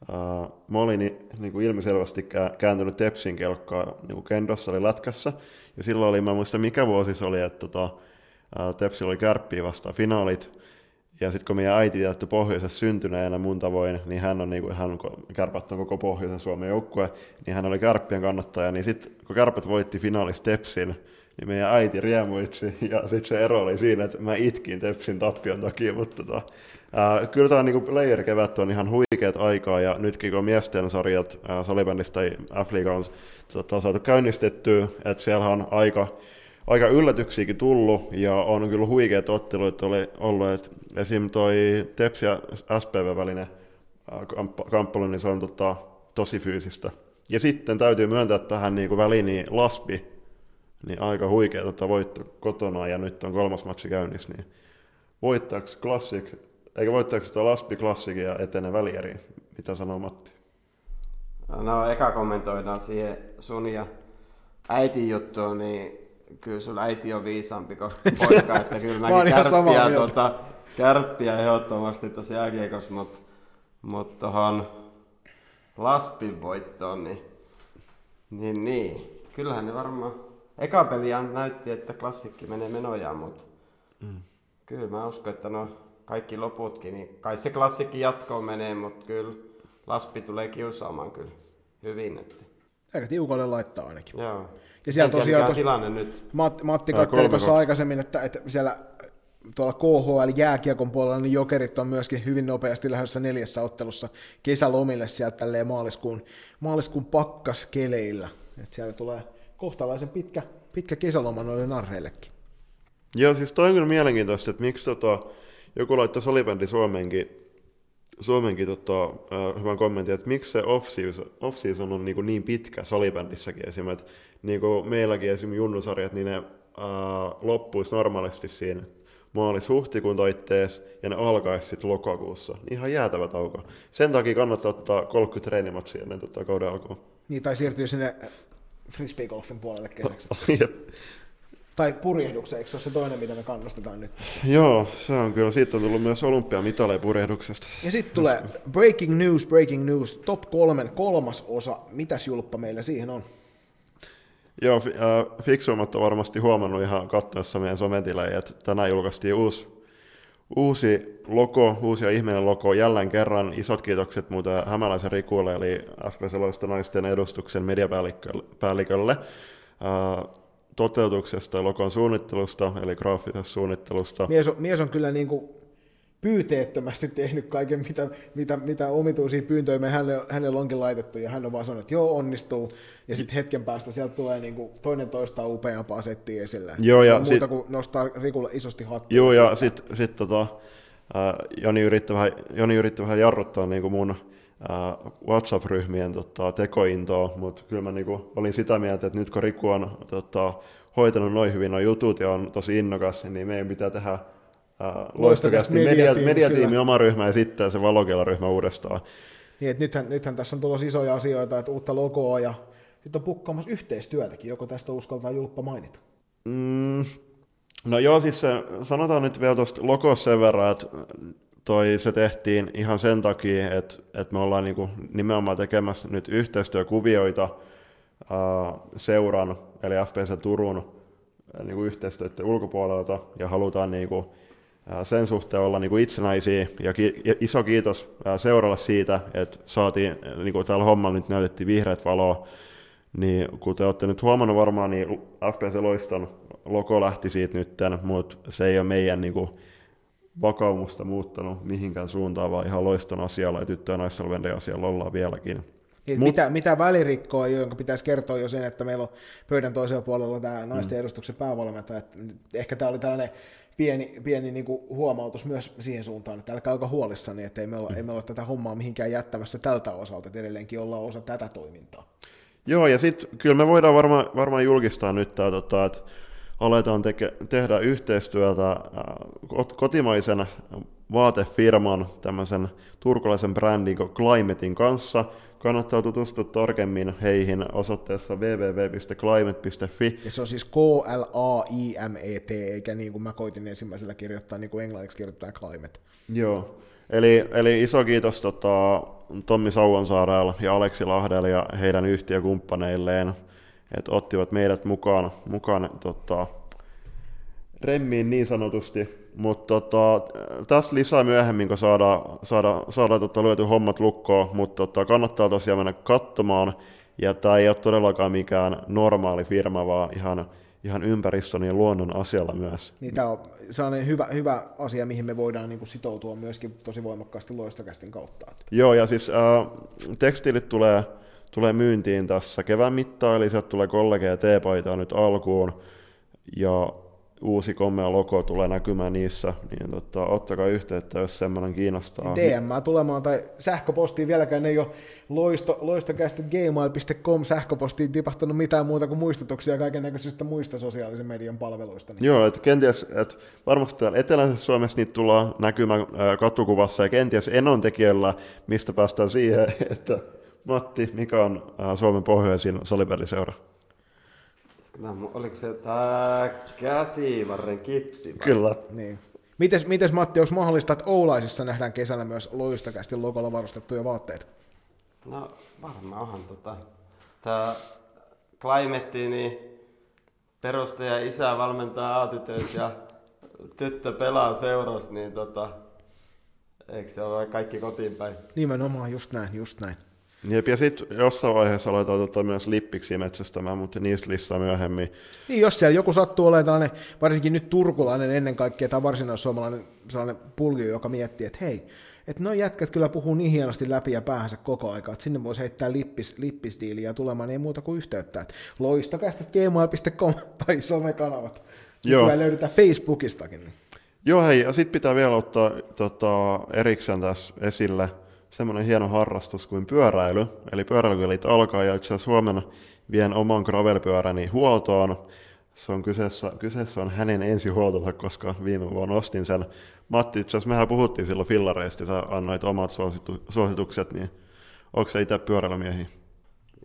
Uh, mä olin niin kuin ilmiselvästi kääntynyt Tepsin kelkkaa niin Kendossa oli lätkässä, ja silloin oli, mä muistan mikä vuosi se oli, että tota, Tepsi oli kärppiä vastaan finaalit, ja sitten kun meidän äiti jätti pohjoisessa syntyneenä mun tavoin, niin hän on, niin kuin, hän kärpät on koko pohjoisen Suomen joukkue, niin hän oli kärppien kannattaja, niin sitten kun kärpät voitti finaalissa Tepsin, niin meidän äiti riemuitsi, ja sitten se ero oli siinä, että mä itkin Tepsin tappion takia, mutta tota, ää, kyllä tämä niinku player kevät on ihan huikeat aikaa, ja nytkin kun miesten sarjat ää, tai f on tota, saatu käynnistettyä, että siellä on aika, aika yllätyksiäkin tullut, ja on kyllä huikeat ottelut oli ollut, että esim. toi Tepsi ja SPV välinen kamppailu, niin se on tota, tosi fyysistä. Ja sitten täytyy myöntää tähän niin kuin väliin, niin Laspi niin aika huikea tota voitto kotona ja nyt on kolmas matsi käynnissä, niin voittaako Classic, eikä voittaako tuo Laspi Classic ja etene välieri? Mitä sanoo Matti? No eka kommentoidaan siihen sun ja äitin juttuun, niin kyllä sun äiti on viisaampi kuin poika, että kyllä mäkin kärppiä, tuota, kärppiä ehdottomasti tosi jääkiekossa, mutta mut tuohon Laspin voittoon, niin, niin, niin kyllähän ne varmaan... Eka peliään näytti, että klassikki menee menojaan, mutta mm. kyllä mä uskon, että no kaikki loputkin, niin kai se klassikki jatkoon menee, mutta kyllä Laspi tulee kiusaamaan kyllä hyvin. Että. Aika tiukalle laittaa ainakin. Joo. Ja siellä tiedä, tosiaan tos, tilanne nyt. Matti, Matti Ää, katseli tuossa 3-2. aikaisemmin, että, että siellä tuolla KHL jääkiekon puolella niin jokerit on myöskin hyvin nopeasti lähdössä neljässä ottelussa kesälomille sieltä tälleen maaliskuun, maaliskuun pakkaskeleillä. Et siellä tulee kohtalaisen pitkä, pitkä kesäloma noille narheillekin. Joo, siis toi on kyllä mielenkiintoista, että miksi tota, joku laittoi salibändi Suomenkin, Suomenkin tota, äh, hyvän kommentin, että miksi se off-season, off-season on niin, niin pitkä salibändissäkin esimerkiksi, että niin kuin meilläkin esimerkiksi junnusarjat, niin ne äh, loppuisi normaalisti siinä maalis-huhtikuun taitteessa ja ne alkaisi sitten lokakuussa. Ihan jäätävä tauko. Sen takia kannattaa ottaa 30 treenimatsia ennen tota kauden alkua. Niin, tai siirtyy sinne frisbeegolfin puolelle kesäksi. Jep. tai purjehdukseen, eikö se ole se toinen, mitä me kannustetaan nyt? Joo, se on kyllä. Siitä on tullut myös olympiamitaleja purjehduksesta. Ja sitten tulee breaking news, breaking news, top kolmen kolmas osa. Mitäs julppa meillä siihen on? Joo, äh, fiksuimmat on varmasti huomannut ihan katsoessa meidän sometilejä, että tänään julkaistiin uusi, uusi logo, uusi ja ihmeellinen logo. Jälleen kerran isot kiitokset muuten Hämäläisen Rikulle, eli FPC naisten edustuksen mediapäällikölle toteutuksesta ja logon suunnittelusta, eli graafisesta suunnittelusta. Mies on, mies on kyllä niin kuin pyyteettömästi tehnyt kaiken, mitä, mitä, mitä omituisia pyyntöjä me hänelle, hänelle onkin laitettu, ja hän on vaan sanonut, että joo, onnistuu, ja sitten hetken päästä sieltä tulee niin kuin toinen toista upeampaa settiä esille. Joo, ja muuta sit- kuin nostaa Rikulle isosti hattua. Joo, ja sitten sit, tota, äh, Joni, yritti vähän, Joni yritti vähän jarruttaa niin kuin mun äh, WhatsApp-ryhmien tota, tekointoa, mutta kyllä mä niin kuin, olin sitä mieltä, että nyt kun Riku on tota, hoitanut noin hyvin nuo jutut ja on tosi innokas, niin meidän pitää tehdä loistokästi media, mediatiimi, mediatiimi kyllä. oma ryhmä ja sitten se valokela-ryhmä uudestaan. Niin, että nythän, nythän tässä on tulossa isoja asioita, että uutta logoa, ja sitten on pukkaamassa yhteistyötäkin, joko tästä uskaltaa julppa mainita. Mm, no joo, siis se, sanotaan nyt vielä tuosta logosta sen verran, että toi se tehtiin ihan sen takia, että, että me ollaan niinku nimenomaan tekemässä nyt yhteistyökuvioita ää, seuran, eli FPC Turun niinku yhteistyöiden ulkopuolelta, ja halutaan niinku, ää, sen suhteen olla niinku itsenäisiä, ja, ki- iso kiitos seuralle siitä, että saatiin, ää, niinku tällä hommalla nyt näytettiin vihreät valoa, niin kuten olette nyt huomannut varmaan, niin FPC Loiston logo lähti siitä nytten, mutta se ei ole meidän niin kuin, vakaumusta muuttanut mihinkään suuntaan, vaan ihan Loiston asialla ja tyttö- ja naissalvenden asialla ollaan vieläkin. Niin, Mut- mitä, mitä välirikkoa, jonka pitäisi kertoa jo sen, että meillä on pöydän toisella puolella tämä naisten edustuksen päävalmentaja. Että ehkä tämä oli tällainen pieni, pieni niin kuin huomautus myös siihen suuntaan, että älkää olko huolissani, että ei me, olla, ei me olla tätä hommaa mihinkään jättämässä tältä osalta, että edelleenkin ollaan osa tätä toimintaa. Joo, ja sitten kyllä me voidaan varmaan varmaan julkistaa nyt tämä, tota, että aletaan teke, tehdä yhteistyötä äh, kot- kotimaisen vaatefirman, tämmöisen turkulaisen brändin Climatein kanssa. Kannattaa tutustua tarkemmin heihin osoitteessa www.climate.fi. Ja se on siis K-L-A-I-M-E-T, eikä niin kuin mä koitin ensimmäisellä kirjoittaa, niin kuin englanniksi kirjoittaa climate. Joo, eli, eli iso kiitos tota, Tommi Sauonsaarella ja Aleksi Lahdelle ja heidän yhtiökumppaneilleen, että ottivat meidät mukaan, mukaan tota, remmiin niin sanotusti, mutta tota, tästä lisää myöhemmin, kun saadaan, saada, saada tota, lyöty hommat lukkoon, mutta tota, kannattaa tosiaan mennä katsomaan, ja tämä ei ole todellakaan mikään normaali firma, vaan ihan, ihan ympäristön ja luonnon asialla myös. Niin tämä on sellainen hyvä, hyvä asia, mihin me voidaan niin kuin sitoutua myöskin tosi voimakkaasti loistokästin kautta. Joo, ja siis äh, tekstiilit tulee, tulee myyntiin tässä kevään mittaan, eli sieltä tulee kollegeja ja teepaitaa nyt alkuun, ja uusi komea logo tulee näkymään niissä, niin tota, ottakaa yhteyttä, jos semmoinen kiinnostaa. DM tulemaan tai sähköpostiin vieläkään ei ole loisto, loistokästi gmail.com sähköpostiin tipahtanut mitään muuta kuin muistutuksia kaiken näköisistä muista sosiaalisen median palveluista. Niin Joo, että kenties, että varmasti täällä eteläisessä Suomessa niitä tullaan näkymään katukuvassa, ja kenties Enon tekijöllä, mistä päästään siihen, että Matti, mikä on Suomen pohjoisin salibändiseura? Tää mu- Oliko se tää käsivarren kipsi? vai? Kyllä. Niin. Mites, mites Matti, onko mahdollista, että Oulaisissa nähdään kesällä myös loistokästi logolla varustettuja vaatteita? No varmaan onhan tota. Tää Climateen, niin perustaja isä valmentaa A-tytöissä ja tyttö pelaa seurassa, niin tota, eikö se ole kaikki kotiin päin? Nimenomaan, just näin, just näin. Jep, ja sitten jossain vaiheessa aletaan tota myös lippiksi metsästämään, mutta niistä lisää myöhemmin. Niin, jos siellä joku sattuu olemaan tällainen, varsinkin nyt turkulainen ennen kaikkea, tai varsinaissuomalainen sellainen pulju, joka miettii, että hei, että noin jätkät kyllä puhuu niin hienosti läpi ja päähänsä koko aika, että sinne voisi heittää lippis, lippisdiiliä tulemaan, niin ei muuta kuin yhteyttä. Että loistakästä gmail.com tai somekanavat. Joo. Kyllä löydetään Facebookistakin. Joo hei, ja sitten pitää vielä ottaa tota, erikseen tässä esille semmoinen hieno harrastus kuin pyöräily. Eli pyöräilykelit alkaa ja itse asiassa huomenna vien oman gravelpyöräni huoltoon. Se on kyseessä, kyseessä on hänen ensihuoltonsa, koska viime vuonna ostin sen. Matti, itse asiassa mehän puhuttiin silloin fillareista, sä annoit omat suositu, suositukset, niin onko se itse pyöräilymiehiä?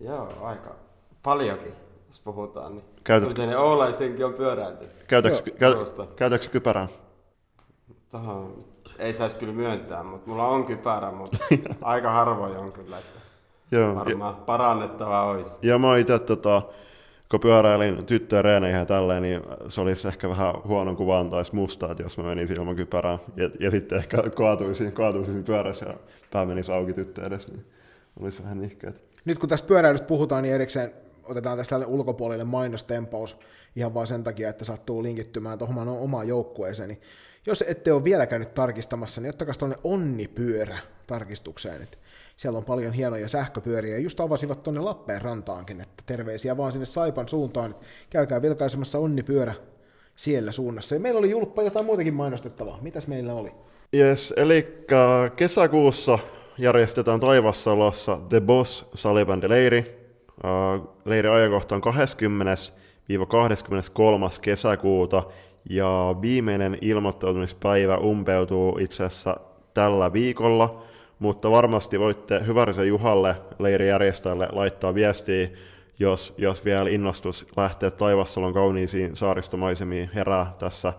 Joo, aika paljonkin, jos puhutaan. Niin. Käytätkö- Kyllä ne Oulaisenkin on pyöräilty. Käytätkö, tuosta. käytätkö kypärää? Tohon ei saisi kyllä myöntää, mutta mulla on kypärä, mutta aika harvoin on kyllä. Että Joo, ja, varmaan parannettavaa olisi. ja mä itse, tota, kun pyöräilin tyttöjen reeneihin ja tälleen, niin se olisi ehkä vähän huonon kuvan taisi musta, että jos mä menisin ilman kypärää. Ja, ja sitten ehkä kaatuisin, kaatuisin pyörässä ja pää menisi auki tyttö edes, niin olisi vähän nihkeet. Nyt kun tästä pyöräilystä puhutaan, niin erikseen otetaan tästä ulkopuolinen mainostempaus ihan vaan sen takia, että sattuu linkittymään tuohon omaan joukkueeseen. Niin jos ette ole vielä käynyt tarkistamassa, niin ottakaa tuonne onnipyörä tarkistukseen. Että siellä on paljon hienoja sähköpyöriä, ja just avasivat tuonne Lappeenrantaankin, että terveisiä vaan sinne Saipan suuntaan, että käykää vilkaisemassa onnipyörä siellä suunnassa. Ja meillä oli julppa jotain muutakin mainostettavaa. Mitäs meillä oli? Yes, eli kesäkuussa järjestetään Taivassalossa The Boss salibändileiri. Uh, Leiri ajankohta on 20-23. kesäkuuta ja viimeinen ilmoittautumispäivä umpeutuu itse asiassa tällä viikolla, mutta varmasti voitte Hyvärisen Juhalle leirijärjestäjälle laittaa viestiä, jos, jos vielä innostus lähteä Taivassalon kauniisiin saaristomaisemiin herää tässä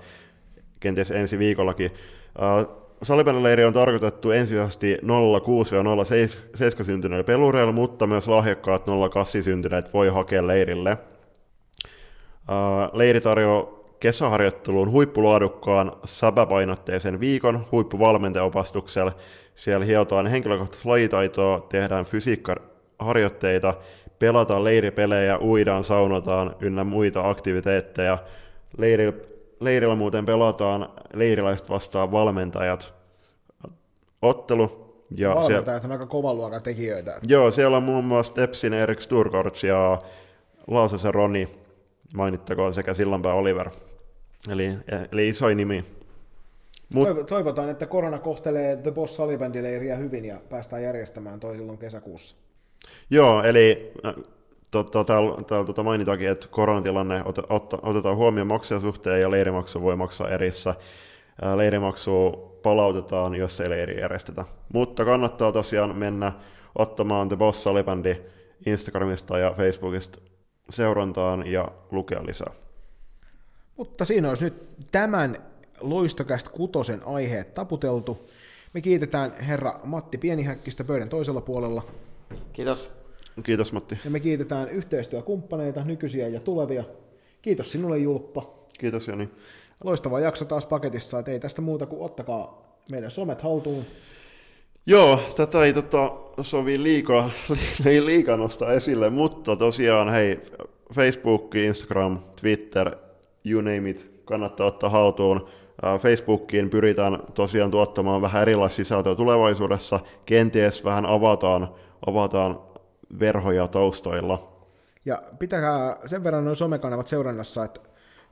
kenties ensi viikollakin. Uh, Salibändileiri on tarkoitettu ensisijaisesti 06-07 syntyneille pelureille, mutta myös lahjakkaat 08 syntyneet voi hakea leirille. Leiri tarjoaa kesäharjoitteluun huippulaadukkaan säpäpainotteisen viikon huippuvalmentajaopastuksella. Siellä hiotaan henkilökohtaista lajitaitoa, tehdään fysiikkaharjoitteita, pelataan leiripelejä, uidaan, saunotaan ynnä muita aktiviteetteja. Leirillä, leirillä muuten pelataan leiriläiset vastaan valmentajat ottelu. Ja siellä, Valmentajat on aika kovan luokan tekijöitä. joo, siellä on muun muassa Tepsin Erik Sturgårds ja Laasasen Roni mainittakoon sekä Sillanpää Oliver. Eli, eli isoin nimi. Mut, Toiv- Toivotaan, että korona kohtelee The Boss Salibändileiriä hyvin ja päästään järjestämään toi silloin kesäkuussa. joo, eli tota, täällä, täällä tota mainitaankin, että koronatilanne ot, ot, otetaan huomioon maksajan suhteen ja leirimaksu voi maksaa erissä. Leirimaksu palautetaan, jos ei leiri järjestetä. Mutta kannattaa tosiaan mennä ottamaan The Boss Salibändi Instagramista ja Facebookista seurantaan ja lukea lisää. Mutta siinä olisi nyt tämän loistokästä kutosen aiheet taputeltu. Me kiitetään herra Matti Pienihäkkistä pöydän toisella puolella. Kiitos. Kiitos Matti. Ja me kiitetään yhteistyökumppaneita, nykyisiä ja tulevia. Kiitos sinulle Julppa. Kiitos Joni. Loistava jakso taas paketissa, että ei tästä muuta kuin ottakaa meidän somet haltuun. Joo, tätä ei tota, sovi liikaa, ei liikaa nostaa esille, mutta tosiaan hei, Facebook, Instagram, Twitter, you name it, kannattaa ottaa haltuun. Facebookiin pyritään tosiaan tuottamaan vähän erilaista sisältöä tulevaisuudessa, kenties vähän avataan, avataan verhoja taustoilla. Ja pitäkää sen verran noin somekanavat seurannassa, että,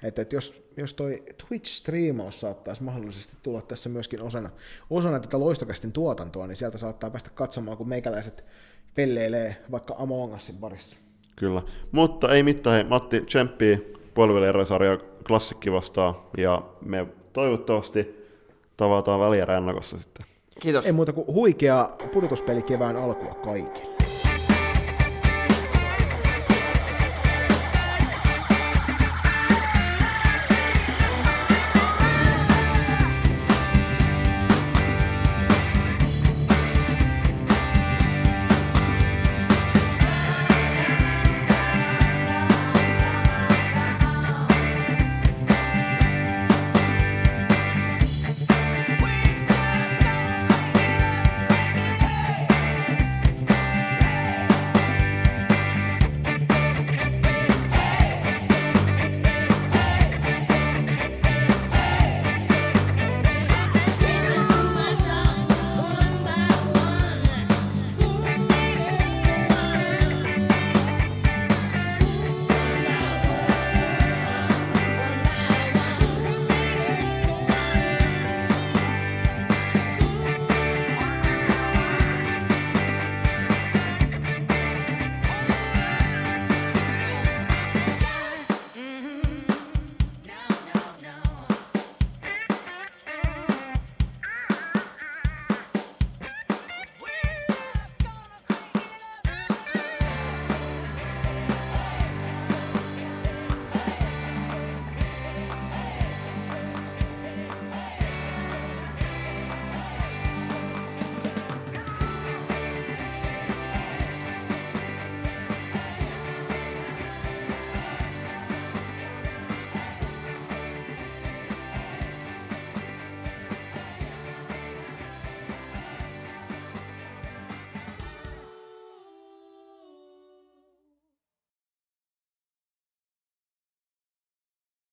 että, että jos, jos toi Twitch-striimaus saattaisi mahdollisesti tulla tässä myöskin osana, osana tätä loistokästin tuotantoa, niin sieltä saattaa päästä katsomaan, kun meikäläiset pelleilee vaikka Among Usin parissa. Kyllä, mutta ei mitään, hei, Matti tsemppii puolivälieriä klassikki vastaan, ja me toivottavasti tavataan välierä ennakossa sitten. Kiitos. Ei muuta kuin huikeaa pudotuspeli kevään alkua kaikille.